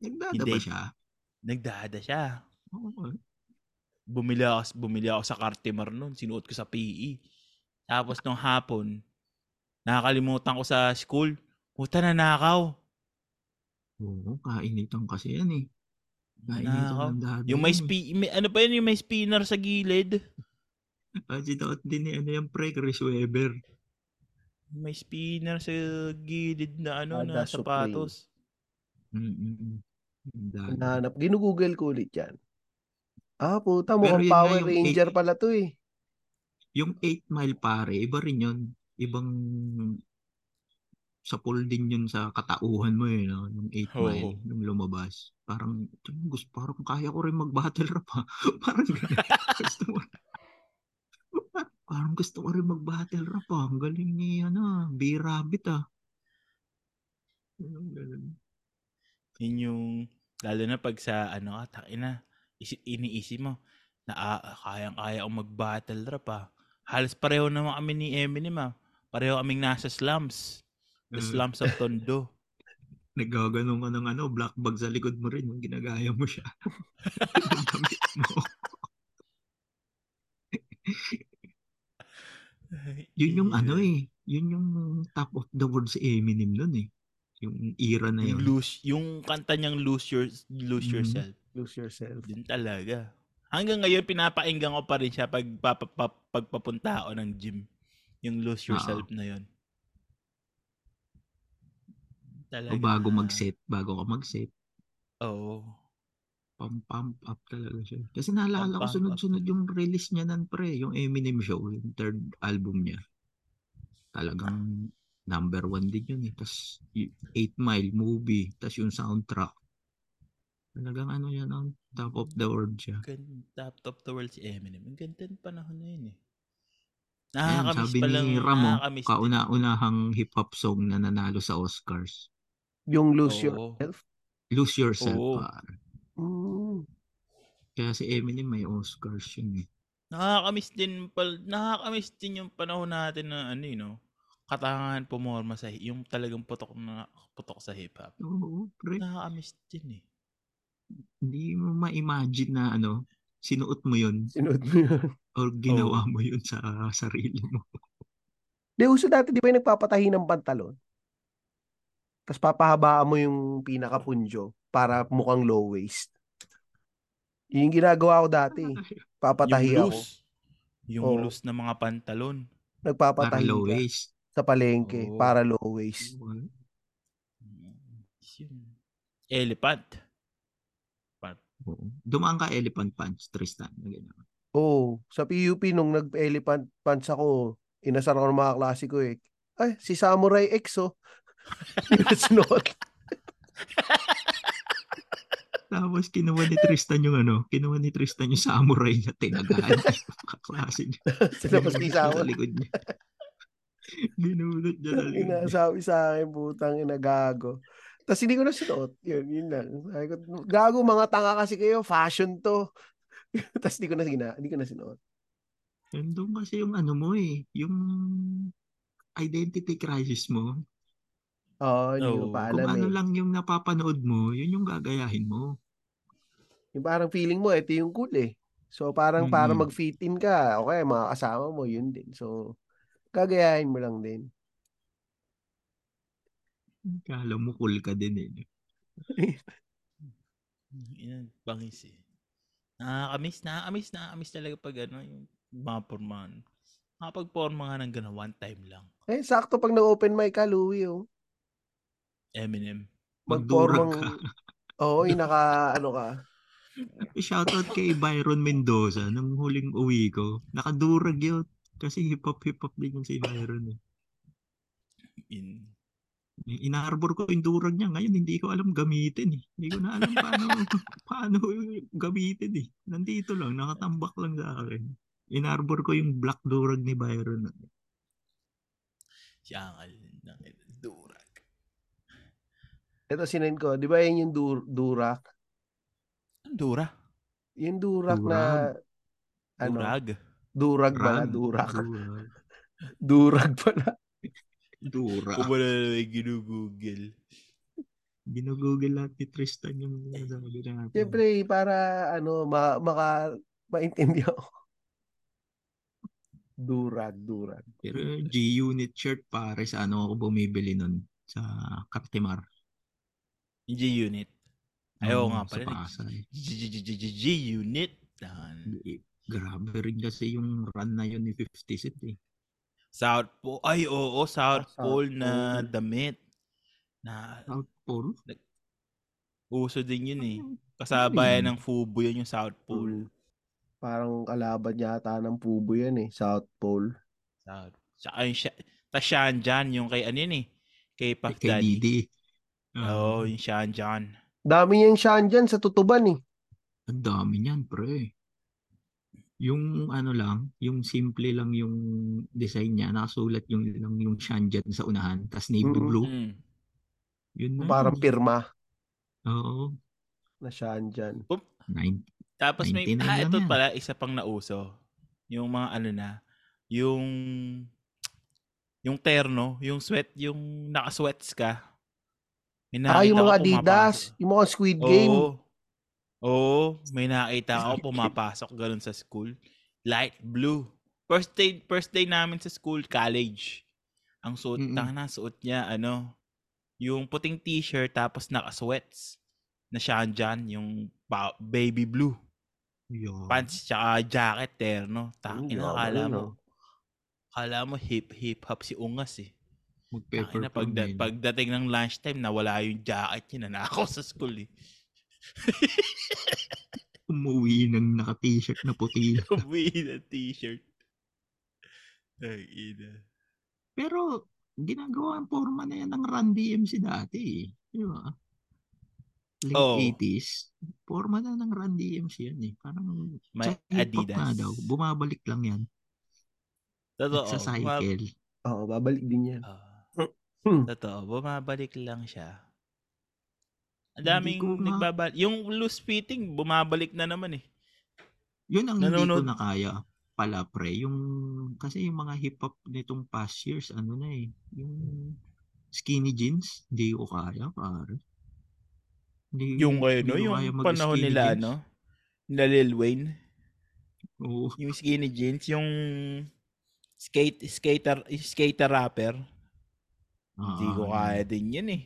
Nagdada Hindi. ba siya? Nagdada siya. Oo. Bumili ako, bumili ako sa Cartimar noon. Sinuot ko sa PE. Tapos nung hapon, nakakalimutan ko sa school. Puta na nakaw. Oo, kainitan kasi yan eh. Dada. Yung may, spi- may, ano pa yun, yung may spinner sa gilid. [laughs] Kasi dapat din ni ano yung pre, Chris Weber. May spinner sa gilid na ano Dada na sapatos. Mm-mm. Hinahanap. Ginugoogle ko ulit yan. Ah, puta, Pero mukhang nga Power yung Ranger eight- pala to eh. Yung 8 mile pare, iba rin yun. Ibang sa pool din yun sa katauhan mo eh, no? Yung 8 Oo. mile, nung lumabas. Parang, "Tiyan, gusto, parang kaya ko rin mag-battle rap ha. [laughs] parang ganun. [laughs] gusto mo. [laughs] parang gusto ko rin mag-battle rap ha. Ang galing ni, ano, B-Rabbit ah. Ganun, ganun. Yun yung, lalo na pag sa, ano ka, takina, isi, iniisip mo, na ah, kayang-kaya akong mag-battle rap ah. Halos pareho naman kami ni Eminem ah. Pareho kaming nasa slums. The Mm. slums of Tondo. [laughs] Nagaganon ka ng ano, black bag sa likod mo rin. Yung ginagaya mo siya. [laughs] Yung damit mo. Yun yung ano eh. Yun yung top of the world si Eminem nun eh. Yung era na Yung yun. lose, yung kanta niyang lose your lose Mhm. yourself. Lose yourself. Din talaga. Hanggang ngayon pinapakinggan ko pa rin siya pag pagpapunta ako ng gym. Yung lose yourself na yun. Talaga. O bago mag-set, bago ka mag-set, Oo. pump, pump up talaga siya. Kasi naalala ko sunod-sunod yung release niya nan pre, yung Eminem Show, yung third album niya. Talagang number one din yun eh. Tapos 8 Mile movie, tapos yung soundtrack. Talagang ano yan, ang top of the world siya. Top top the world si Eminem. Ang ganda ng panahon na yun eh. Ayan, Nakakamiss sabi pa ni lang. Ramo, kauna-unahang hip-hop song na nanalo sa Oscars. Yung lose Oo. yourself. Lose Yourself, Oo. pare. Mm. Kaya si Eminem may Oscars yun eh. Nakakamiss din pal nakakamiss din yung panahon natin na ano you know, katangahan pumorma sa yung talagang putok na putok sa hip hop. Oo, pre. Nakakamiss din eh. Hindi mo ma-imagine na ano, sinuot mo yun Sinod mo yun. or ginawa mo yun sa sarili mo. Di, uso dati, di ba yung nagpapatahi ng pantalon? Tapos papahabaan mo yung pinakapunjo para mukhang low waist. Yun yung ginagawa ko dati. Papatahi yung ako. loose. Yung Oo. loose na mga pantalon. Para Nagpapatahi low ka waist. sa palengke Oo. para low waist. Elephant. Dumaan ka elephant punch, Tristan. Oo. sa PUP nung nag-elephant pants ako, inasar ako ng mga klase ko eh. Ay, si Samurai X oh. Ang sinuot. Tapos kinuha ni Tristan yung ano, kinuha ni Tristan yung samurai na tinagaan. Kaklase niya. Sinabas kay Ginulot niya sa Samurai. likod niya. Ginulot niya sa likod niya. Inasabi sa akin, putang inagago. Tapos hindi ko na sinuot. Yun, yun lang. Sabi ko, gago mga tanga kasi kayo, fashion to. [laughs] Tapos hindi ko na gina, hindi ko na sinuot. Nandun kasi yung ano mo eh, yung identity crisis mo. Oo, hindi ko Oo. pa Kung alam ano eh. lang yung napapanood mo, yun yung gagayahin mo. Yung parang feeling mo, ito yung cool eh. So parang Mm-mm. para mag-fit in ka, okay, mga kasama mo, yun din. So, gagayahin mo lang din. Kala mo cool ka din eh. [laughs] Yan, bangis eh. Nakakamiss, nakakamiss, nakakamiss talaga pag ano, yung mga pormahan. Nakapag-porma nga ng gano'n, one time lang. Eh, sakto pag nag-open mic ka, Louie, oh. Eminem. Magdurag Magpormang, ka. oo, yung naka, ano ka. [laughs] Shoutout kay Byron Mendoza nung huling uwi ko. Nakadurag yun. Kasi hip-hop, hip-hop din yung si Byron. Eh. In, Inarbor ko yung durag niya. Ngayon, hindi ko alam gamitin eh. Hindi ko na alam paano, [laughs] paano gamitin eh. Nandito lang, nakatambak lang sa akin. Inarbor ko yung black durag ni Byron. Siyangal ng durag. Ito sinend ko. Di ba yan yung dur- durak? Dura? Yung durak na... Ano? Durag. Durag ba? Run. Durak. Durag. [laughs] Durag pala. Durag. Kung wala na ginugugil. Ginugoogle lahat ni Tristan yung sabi natin. Siyempre, para ano, ma maka maintindihan ko. [laughs] Durag, durag. Pero G-Unit shirt pare sa ano ako bumibili nun sa Cartimar. G-Unit. Ayaw Oo, nga pala. Pasay. G-Unit. Dan. Eh, Grabe rin kasi yung run na yun ni 50 Cent eh. South Pole. Ay, oo. South Ah, South Pole na Pole. damit. Na South Pole? uso din yun eh. Ano Kasabayan yun? ng Fubo yan yung South Pole. Mm. Parang kalaban yata ng pubo yan eh. South Pole. South. Tsaka yung Sha- tas Shanjan, yung kay ano yun eh. Kay Puff Kay Daddy. Didi. Oo, Ah, yung Shanjan. Dami niyang shan dyan sa tutuban eh. Ang dami niyan, pre. Yung ano lang, yung simple lang yung design niya, nakasulat yung lang yung Shanjan sa unahan, tas navy Mm. blue. Mm. Yun na. Parang yun. pirma Oo. na shan dyan. Nine. Tapos may, 99 ah, ito yan. pala, isa pang nauso. Yung mga ano na, yung, yung terno, yung sweat, yung naka-sweats ka. May Ah, yung nakita mga Adidas, pumapasok. yung mga Squid Game. Oo. Oo, may nakita ako [laughs] pumapasok ganun sa school. Light blue. First day, first day namin sa school, college. Ang suot, tanga na, suot niya, ano, yung puting t-shirt tapos naka-sweats na Shanjan, yung baby blue. Yun. Pants tsaka jacket, terno. Tangina, yaman akala mo. Akala mo hip hip hop si Ungas eh. Mag-pepper Tangina, pagda, pagdating ng lunchtime, nawala yung jacket niya. Nanakaw sa school eh. [laughs] Umuwi ng naka-t-shirt na puti. [laughs] Umuwi ng t-shirt. Ay, ina. Pero ginagawa ang forma na yan ng Run DMC dati eh. Di ba? Late Oo. 80s. Forma na ng Run DMC yan eh. Parang May Adidas. daw. Bumabalik lang yan. Totoo. Sa cycle. Oo, babalik din yan. Hmm. Totoo. Bumabalik lang siya. Ang daming nagbabalik. Yung loose fitting, bumabalik na naman eh. Yun ang Nanonood- hindi ko na kaya pala pre. Yung, kasi yung mga hip-hop nitong past years, ano na eh. Yung skinny jeans, hindi ko kaya pare. Hindi, Yung kayo, no? Yung kaya panahon nila, jeans. ano? Nila Lil Wayne. Oo. Yung skinny jeans, yung skate skater skater rapper. Hindi ko Ah, kaya din yan eh.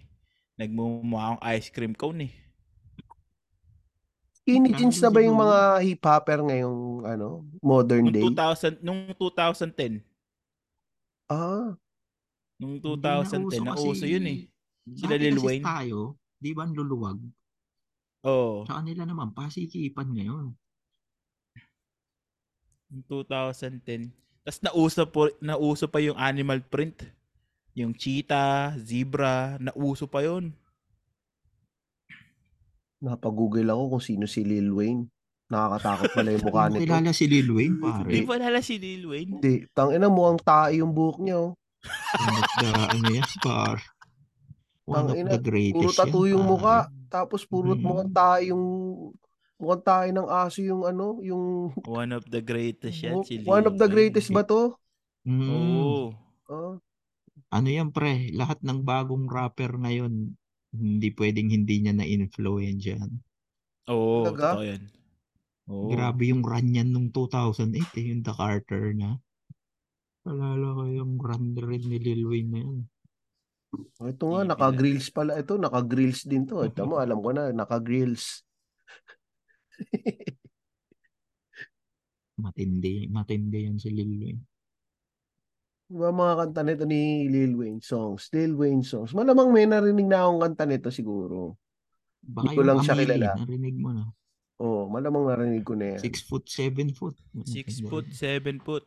Nagmumukha akong ice cream cone eh. Skinny Kaya jeans na ba yung mga hip-hopper ngayong ano, modern Nung day? 2000, nung 2010. Ah, Nung Hindi 2010, nauso nauso yun eh. Sila Lil kasi Wayne. tayo, di ba ang luluwag? Oo. Sa kanila naman, pasikipan ngayon. Nung 2010. Tapos nauso, po, nauso pa yung animal print. Yung cheetah, zebra, nauso pa yun. napag-google ako kung sino si Lil Wayne. Nakakatakot pala yung mukha [laughs] Hindi mo nito. kilala si Lil Wayne, pare. Di ba nala si Lil Wayne? Hindi, tangina mukhang tae yung buhok niya. Oh. One of the, ano yan, par. One of Tangina, the greatest Puro tattoo yung mukha. Tapos puro Mhm. mukhang tae yung mukhang tae ng aso yung ano, yung One of the greatest yan, si Lil one of the greatest ba to? Mm. Oo. Oh, Ano yan, pre? Lahat ng bagong rapper ngayon, hindi pwedeng hindi niya na-influence yan. Oo, Talaga? totoo yan. Oo. Grabe yung run yan nung 2008, eh, yung The Carter na. Alala ko yung run rin ni Lil Wayne na yan. Oh, ito nga, naka-grills pala ito. Naka-grills din to. Ito mo, alam ko na, naka-grills. [laughs] Matindi. Matindi yan si Lil Wayne. Diba mga kanta nito ni Lil Wayne songs? Lil Wayne songs. Malamang may narinig na akong kanta nito siguro. Baka Hindi ko lang siya Amelie, kilala. narinig mo na. Oo, malamang narinig ko na yan. Six foot, seven foot. Six foot, seven foot.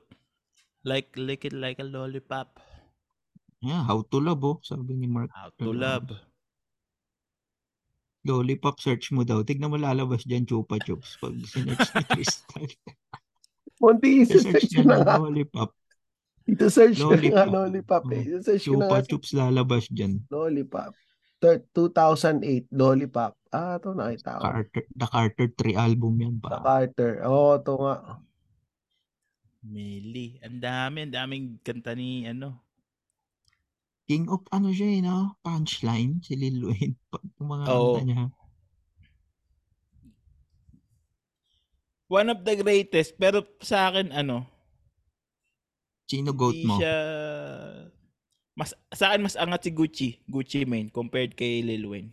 Like, lick it like a lollipop. Yeah, how to love oh, sabi ni Mark. How to love. Lollipop search mo daw. Tignan mo lalabas dyan chupa chups pag sinearch ni [laughs] Crystal. Munti search na niya nga. ng lollipop. Ito search ko nga Lollipop. lollipop eh. Oh, Ito search ko na nga lalabas dyan. lollipop. Thir- 2008 lollipop. Ah, ito nakita ko. Carter, the Carter 3 album yan The pa. Carter. Oo, oh, ito nga. Mili. Ang dami, ang daming kanta ni ano. King of ano siya eh, no? Punchline, si Lil Wayne. [laughs] Pag mga Oo. kanta niya. One of the greatest, pero sa akin ano, Sino goat mo? siya mas sa akin mas angat si Gucci, Gucci Mane compared kay Lil Wayne.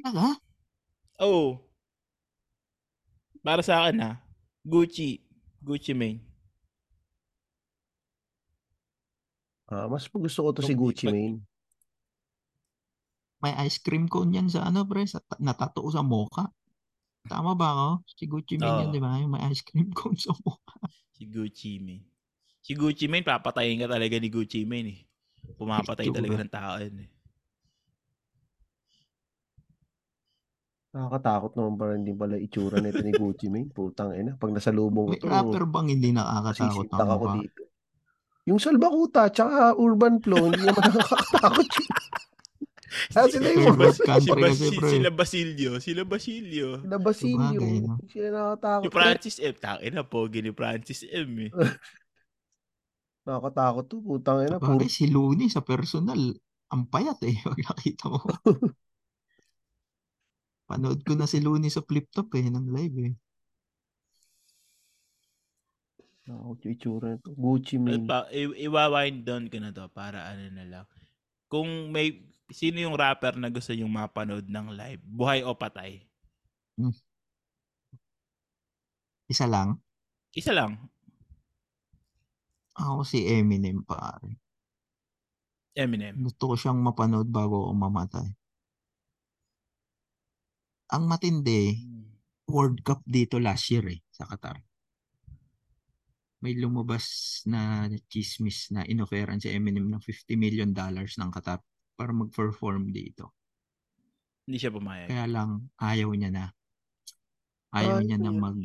Talaga? Oh. Para sa akin ha, Gucci, Gucci Mane. Ah, mas gusto ko to si Gucci pag- Mane. May ice cream cone yan sa ano, pre? Sa, natato sa mocha. Tama ba ako? Si Gucci Mane yan, Oo. di ba? May ice cream cone sa mocha. Si Gucci Mane. Si Gucci Mane, papatayin ka talaga ni Gucci Mane eh. Pumapatay talaga ng tao yun eh. Nakakatakot naman pala hindi pala itsura nito ni Gucci Mane. Putang ina. Pag nasa lubong ko May to, rapper bang hindi nakakatakot ang ako dito. Yung Salbakuta, tsaka Urban Flow, hindi naman [laughs] nakakatakot yun. Ah, sila yung mga Si country Bas- kasi, si- sila Basilio, sila Basilio. sila Basilio. Sila nakakatakot. Si Francis M. Takin na, pogi ni Francis M. Eh. [laughs] Nakakatakot to. Putang ina. Puro Sabagay, si Looney sa personal, ang payat eh. [laughs] Pag nakita mo. [laughs] Panood ko na si Looney sa flip top eh, ng live eh. Nakakot yung itsura nito. Gucci Mane. pa, i- iwa-wind down ko na to para ano na lang. Kung may, sino yung rapper na gusto yung mapanood ng live, buhay o patay? Isa lang. Isa lang. Ako si Eminem pare. Eminem. Gusto ko siyang mapanood bago ako mamatay. Ang matindi, World Cup dito last year eh, sa Qatar. May lumabas na chismis na inoferan si Eminem ng 50 million dollars ng Qatar para mag-perform dito. Hindi siya pumayag. Kaya lang ayaw niya na. Ayaw Ayaw niya na mag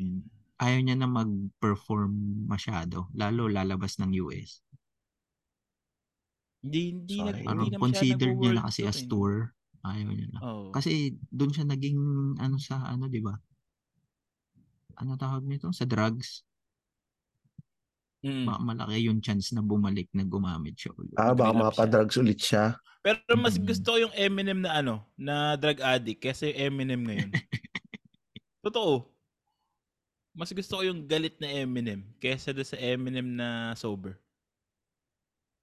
ayaw niya na mag-perform masyado, lalo lalabas ng US. Hindi, hindi, Sayang. nag, hindi Parang naman siya consider niya na kasi tour as eh. tour. Ayaw niya na. Oo. Kasi doon siya naging ano sa ano, 'di ba? Ano tawag nito? Sa drugs. Mm. Ma- malaki yung chance na bumalik na gumamit siya ulit. Ah, baka mapadrugs ulit siya. Pero mas Mm. gusto ko yung Eminem na ano, na drug addict yung Eminem ngayon. [laughs] Totoo. Mas gusto ko yung galit na Eminem kaysa doon sa Eminem na sober.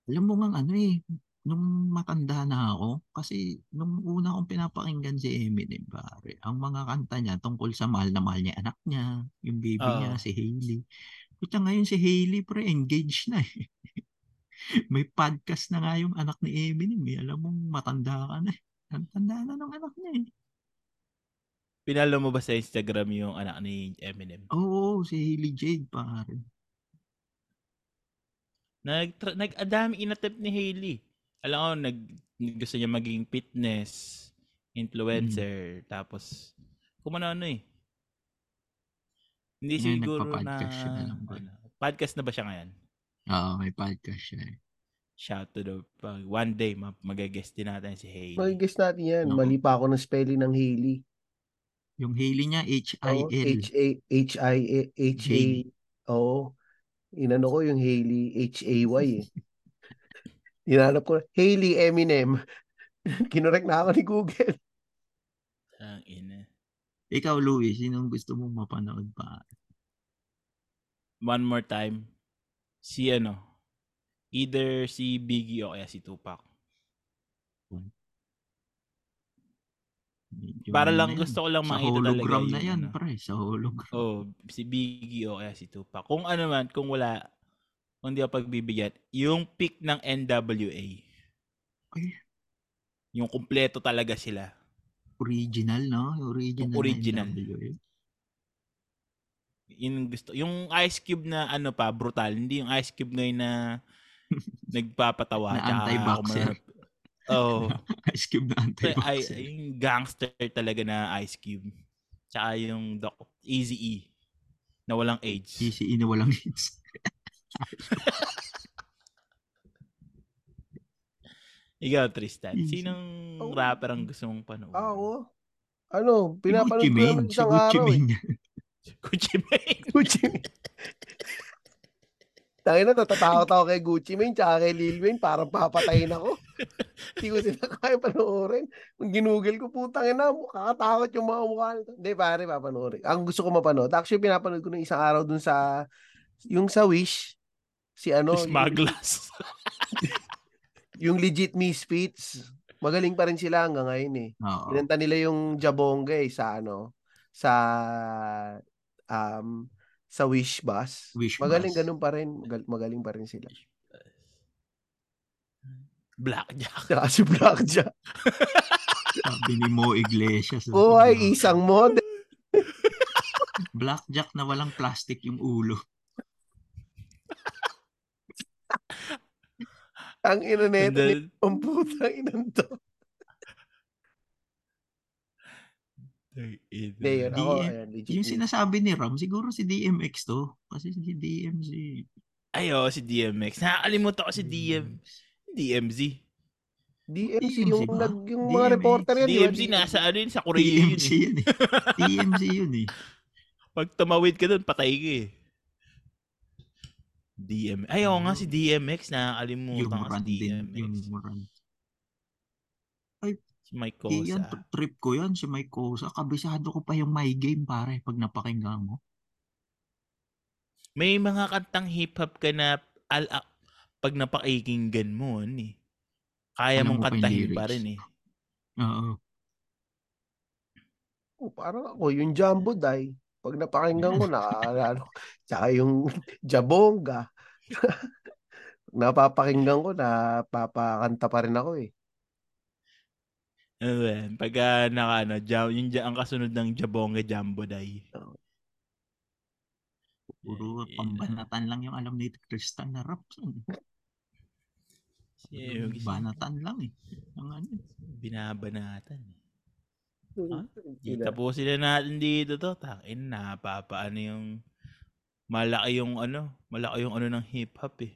Alam mo nga ano eh, nung matanda na ako, kasi nung una kong pinapakinggan si Eminem, pare, ang mga kanta niya tungkol sa mahal na mahal niya anak niya, yung baby Oo. niya, si Hailey. Puta ngayon si Hailey, pre, engaged na eh. [laughs] May podcast na nga yung anak ni Eminem eh. Alam mo, matanda ka na eh. Ang tanda na ng anak niya eh. Pinalo mo ba sa Instagram yung anak ni Eminem? Oo, si Hailey Jade, pare. Nag, nag adami inattempt ni Hailey. Alam ko, nag, gusto niya maging fitness, influencer, tapos, kung ano ano eh. Hindi Ngayon, siguro na, siya na lang ba? ano, podcast na ba siya ngayon? Oo, may podcast siya eh. Shout to the, pag one day, ma- mag-guest din natin si Hailey. Mag-guess natin yan. Oo. Mali pa ako ng spelling ng Hailey. Yung Hailey niya, H-I-L. H-A, H-I, H-A, Jade. oo. Inano ko yung Hailey, H-A-Y eh. Hinanap ko, Hailey Eminem. [laughs] Kinorek na ako ni Google. Ang ina. Ikaw, Louie, sinong gusto mong mapanood pa? One more time. Si ano, either si Biggie o kaya si Tupac. Para ano lang yan. gusto ko lang Sa makita talaga hologram na yan, ano. pre. Sa hologram. Oh, si Biggie o kaya si Tupac. Kung ano man, kung wala, kung di ako pagbibigyan, yung pick ng NWA. Ay. Yung kumpleto talaga sila. Original, no? Original. Yung original. NWA. Yung gusto. Yung Ice Cube na ano pa, brutal. Hindi yung Ice Cube ngayon na [laughs] Nagpapatawa. Na anti-boxer. Oo. [laughs] Ice Cube na ay, anti-boxer. yung gangster talaga na Ice Cube. Tsaka yung Doc, Easy E na walang age. Easy na walang hits. [laughs] Ikaw, Tristan. Easy. Sinong Oh. rapper ang gusto mong panoorin? Ako? Ano, pinapanood Gucci ko naman isang Gucci araw eh. Mane. [laughs] Gucci Mane. Gucci Mane. Tangin na, natatakot ako kay Gucci Mane tsaka kay Lil Wayne. Parang papatayin ako. Hindi ko sila kaya panoorin. Kung ginugel ko, putang ina, kakatakot yung mga mukha nito. Hindi, pare, papanoorin. Ang gusto ko mapanood. Actually, pinapanood ko ng isang araw dun sa, yung sa Wish, si ano, yung, Smugglers. [laughs] yung legit Misfits. Magaling pa rin sila hanggang ngayon eh. Oo. Kinanta nila yung Jabonga eh, sa ano, sa um sa Wish Bus. Wish magaling Bus. ganun pa rin. Magal- magaling pa rin sila. Blackjack. Saka si Blackjack. [laughs] Sabi ni Mo Iglesias. Oo ay isang model. [laughs] Blackjack na walang plastic yung ulo. Ang ina then, ang putang inan to. Hindi, yun. Ako, DM ayan, legit. Yung sinasabi ni Ram, siguro si DMX to. Kasi si DMZ. Ay, oo, si DMX. Nakakalimutan ko si DM, DMZ. DMC, DMC yung, ba? nag, yung mga DMX. reporter yan. di ba? DMZ nasa ano yun, sa Korea yun. DMZ Eh. yun eh. DMZ yun eh. Pag tumawid ka doon, patay ka eh. DM. Ay, oo nga si DMX. Nakakalimutan ko si. DMX. Yung. Si Mike Eh, yan, Cosa. trip ko yan, si Mike Cosa. Kabisado ko pa yung My Game, pare, pag napakinggan mo. May mga kantang hip-hop ka na al a- pag napakikinggan mo, ano eh. Kaya Alam mong kantahin pa rin eh. Oo. Oh, parang ako, yung Jumbo Die. Pag napakinggan ko, nakakaalala ko. [laughs] Tsaka yung Jabonga. [laughs] Napapakinggan ko, napapakanta pa rin ako eh. Ano ba yan? Pag ah, naka, ano, jam, yung ja- ang kasunod ng Jabonga Jumbo Day. Puro Eh, pambanatan lang yung alam ni Tristan na rap. eh, yung Banatan lang eh. Ang ano. Binabanatan. Ah, Di, tapusin na natin dito to. Takin na, papaano yung malaki yung ano, malaki yung ano ng hip-hop eh.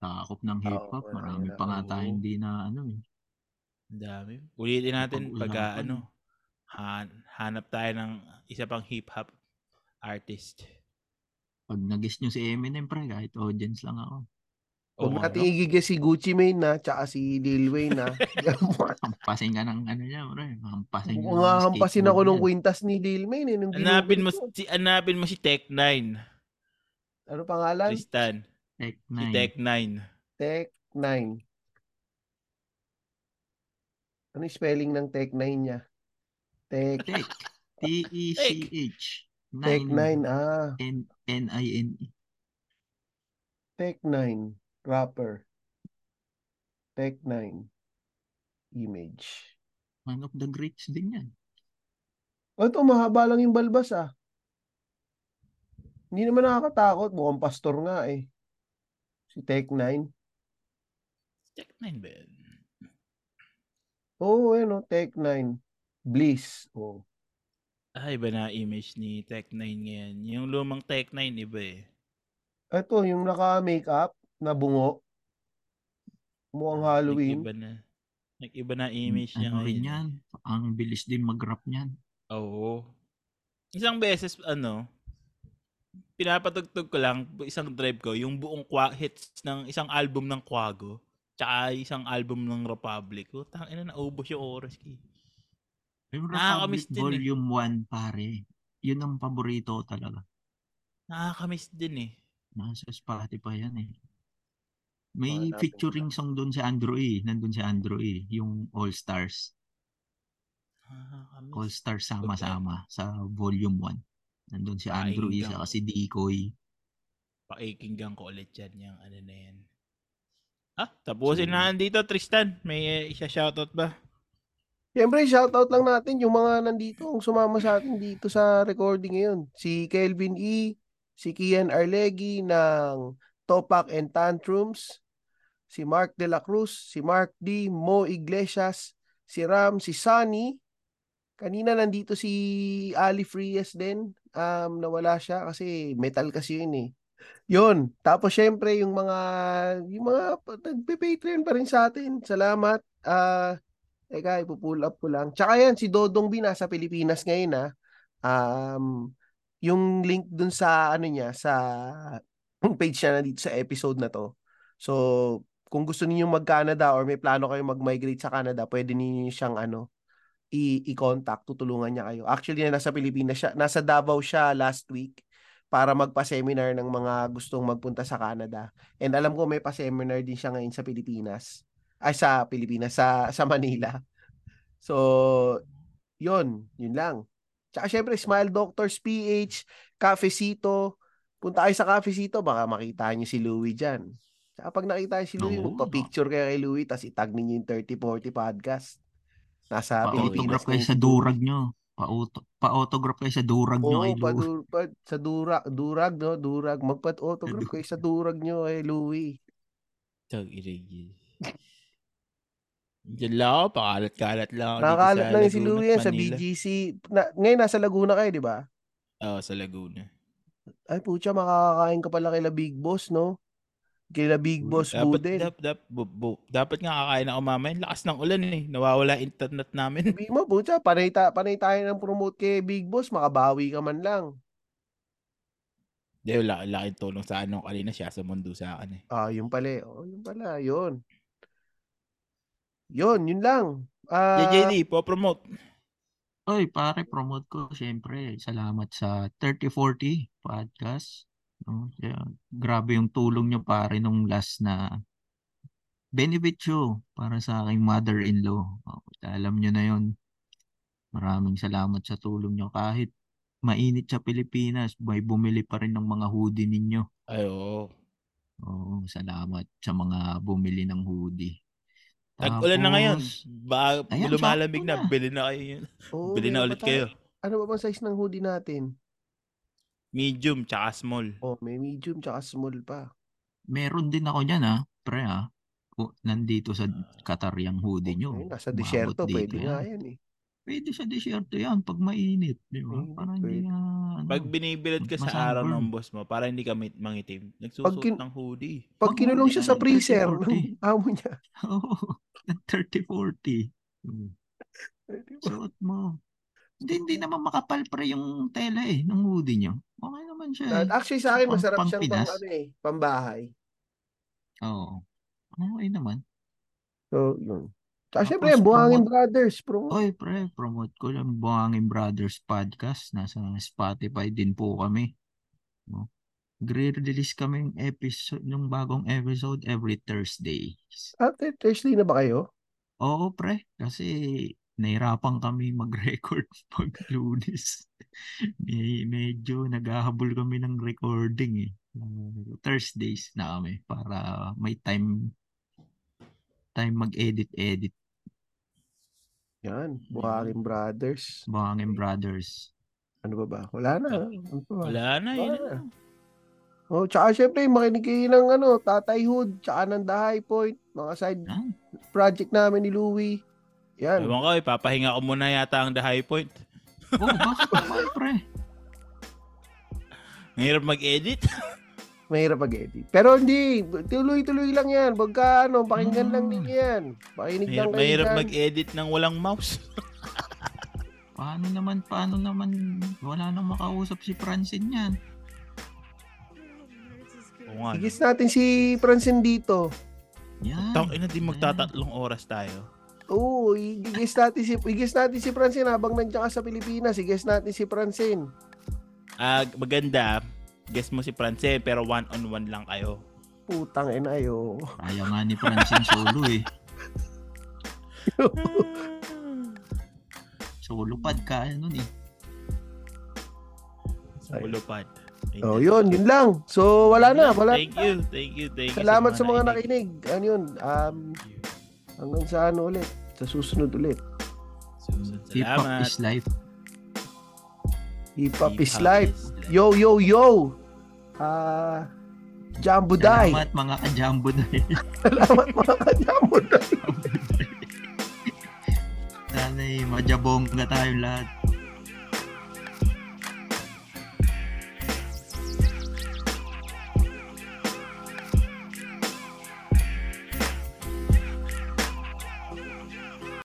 Sakop ng hip-hop. Oo, Marami marami pa nga tayo hindi na ano eh. Dami. Ulitin natin pag ano, han- hanap tayo ng isa pang hip-hop artist. Pag nag-guess nyo si Eminem, pre, kahit audience lang ako. Huwag Oo, natin ano? igigis si Gucci Mane na, tsaka si Lil Wayne na. [laughs] Hampasin ka ng ano niya, pre. Hampasin ka nga hampasin ako nung kwintas ni Lil Wayne. Eh, nung Hanapin mo si hanapin mo si Tech9, Ano pangalan? Tristan. Tech Si 9. Tech9. Tech 9. Ano yung spelling ng Tech 9 niya? Tech, Tech. T-E-C-H. Tech 9. 9. Ah, N- N-I-N-E. Tech 9. Rapper. Tech 9. Image. One of the greats din yan. Oh, ito, mahaba lang yung balbas ah. Hindi naman nakakatakot. Mukhang pastor nga eh. Si Tech 9. Tech9 ba yun? Oo, oh, ano, Tech 9. Bliss. Oh. Ah, iba na image ni Tech9 ngayon. Yung lumang Tech9, iba eh. Ito, yung naka-makeup na bungo. Mukhang Halloween. Nag-iba na. Nag-iba na image niya ano rin ngayon. yan. Ang bilis din mag-rap niyan. Oo. Isang beses, ano, pinapatugtog ko lang, isang drive ko, yung buong kwa- hits ng isang album ng Quago, tsaka isang album ng Republic. Oh, tangina na naubos yung oras ki. Yung Nakakamiss Republic din eh. Volume 1, pare. Yun ang paborito ko talaga. Nakakamiss din eh. Nasa Spotify yan eh. May ko featuring song doon si Andrew E. Nandun si Andrew E. Yung All Stars. Nakakamiss. All Stars sama-sama sa Volume 1. Nandun si Andrew E. Pakinggan Saka si Decoy. Pakikinggan ko ulit yan, yung ano na yan. Ah, tapusin So- na dito, Tristan. May uh, isa shoutout ba? Siyempre, shoutout lang natin yung mga nandito, ang sumama sa atin dito sa recording ngayon. Si Kelvin E., si Kian Arlegi ng Topak and Tantrums, si Mark De La Cruz, si Mark D, Mo Iglesias, si Ram, si Sunny. Kanina nandito si Ali Frias din. Um, nawala siya kasi metal kasi yun eh. Yun. Tapos syempre yung mga yung mga nagpe-Patreon pa rin sa atin. Salamat. Ah, Teka, ipupull up ko lang. Tsaka yan, si Dodong B nasa Pilipinas ngayon ah. Um, yung link dun sa ano niya, sa [laughs] page niya na dito sa episode na to. So, kung gusto niyo mag-Canada or may plano kayo mag-migrate sa Canada, pwede niyo siyang ano, i-contact, tutulungan niya kayo. Actually, nasa Pilipinas siya, nasa Davao siya last week para magpa-seminar ng mga gustong magpunta sa Canada. And alam ko may pa-seminar din siya ngayon sa Pilipinas. Ay sa Pilipinas, sa sa Manila. So, yun, yun lang. Tsaka syempre, Smile Doctors PH, Cafecito. Punta kayo sa Cafecito, baka makita niyo si Louie dyan. Tsaka pag nakita niyo si Louie, Oo. magpa-picture kayo kay Louie, tapos itag ninyo yung 3040 podcast. Nasa Pilipinas. Pa-autograph kayo sa durag nyo. Pa-auto- Pa-autograph kayo sa durag nyo Oo, kay pa, Lou. pa, sa durag, durag, no? Durag. Magpat-autograph kayo sa durag nyo kay Louie. Tag irigil. Diyan lang ako, pakalat-kalat lang ako Nakakalat dito sa lang si Laguna Louie yan sa Manila. BGC. Na, ngayon, nasa Laguna kayo, di ba? Oo, sa Laguna. Ay, pucha, makakakain ka pala kila Big Boss, no? Kila Big Boss Dapat, Budel. dap, dap, bu, bu, dapat nga kakain ako mamaya. Lakas ng ulan eh. Nawawala internet namin. Sabi mo, pucha, panay, ta, panay tayo ng promote kay Big Boss, makabawi ka man lang. Di, wala, laking tulong sa ano kanina siya sa mundo sa akin eh. Ah, yun pala. eh. Oh, yun pala, yun. Yun, yun lang. Ah, JJD, po-promote. Oy, pare, promote ko. Siyempre, salamat sa 3040 podcast. No? Kaya, grabe yung tulong nyo, pare, nung last na benefit show para sa aking mother-in-law. Oh, alam nyo na yon. Maraming salamat sa tulong nyo. Kahit mainit sa Pilipinas, may bumili pa rin ng mga hoodie ninyo. Ay, oo. Oo, salamat sa mga bumili ng hoodie. Tag-ulan na ngayon. Ba, Ayan, lumalamig na. na. Bili na kayo yun. oo, Bili na ulit tayo. kayo. Ano ba bang size ng hoodie natin? Medium, tsaka small. Oh, may medium tsaka small pa. Meron din ako niyan ha, pre ha. Kung nandito sa Qatar yung hoodie nyo. Ayun, nasa dito pwede nga yan. eh. Pwede sa disyerto yan pag mainit. Di ba? Mainit, Para hindi pwede. na, ano, Pag binibilad ka sa araw ng boss mo, para hindi ka mit- mangitim, nagsusuot kin- ng hoodie. Pag Mag- kinulong siya sa freezer 30-40. ng [laughs] amo niya. [laughs] Oo, ng 30-40. Hmm. Suot mo. Hindi, hindi naman makapal pre yung tela eh, ng hoodie nyo. Okay naman siya eh. Actually sa akin, Pang- masarap pang siyang pang, ano eh, pambahay. Oo. Okay naman. So, yun. Tapos, syempre, Buhangin promote- Brothers, bro. Oy, pre, promote ko lang Buhangin Brothers Podcast. Nasa Spotify din po kami. No? Gre-release kami yung episode, yung bagong episode every Thursday. After Thursday na ba kayo? Oo, pre. Kasi nahirapan kami mag-record [laughs] pag lunes. May, medyo naghahabol kami ng recording eh. Uh, Thursdays na kami para may time time mag-edit-edit. Yan, Buhangin Brothers. Buhangin Brothers. Ano ba ba? Wala na. Ano ba? Wala na, yun Wala. na. Oh, tsaka syempre, makinig kayo ng ano, Tatay Hood, tsaka ng The High Point, mga side Yan. project namin ni Louie. Yan. Ewan ko, ipapahinga ko muna yata ang The High Point. Oh, bakit [laughs] naman, pre? Ang hirap mag-edit. [laughs] Mahirap mag-edit. Pero hindi, tuloy-tuloy lang yan. Pagka ano, pakinggan lang Ah. din yan. Pakinig lang Mahirap, kayo mahirap mag-edit ng walang mouse. [laughs] Paano naman, paano naman, wala nang makausap si Francine yan. Oo nga. Igis natin si Francine dito. Yan. Tang ina, di magtatatlong oras tayo. Oo, igis natin si igis natin si Francine habang nandiyan ka sa Pilipinas. Igis natin si Francine. Ah, maganda. Guess mo si Francine, pero one-on-one lang kayo. Putang ina ayo. Kaya nga ni Francine solo eh. [laughs] Solo pad kaya nun eh. Sa ulupad. Oh, yun, yun lang. So wala na, wala. Thank you, thank you, thank you. Salamat sa mga nakinig. nakinig. Ano yun? Um, hanggang sa ano ulit? Sa susunod ulit. Susan, Hip hop Salamat. is life. Hip Hop is Hip-hop life. is life. Yo, yo, yo! Ah, Jumbo die. Salamat mga ka-jumbo die. [laughs] Salamat mga ka-jumbo die. Sana'y majabongga tayong lahat.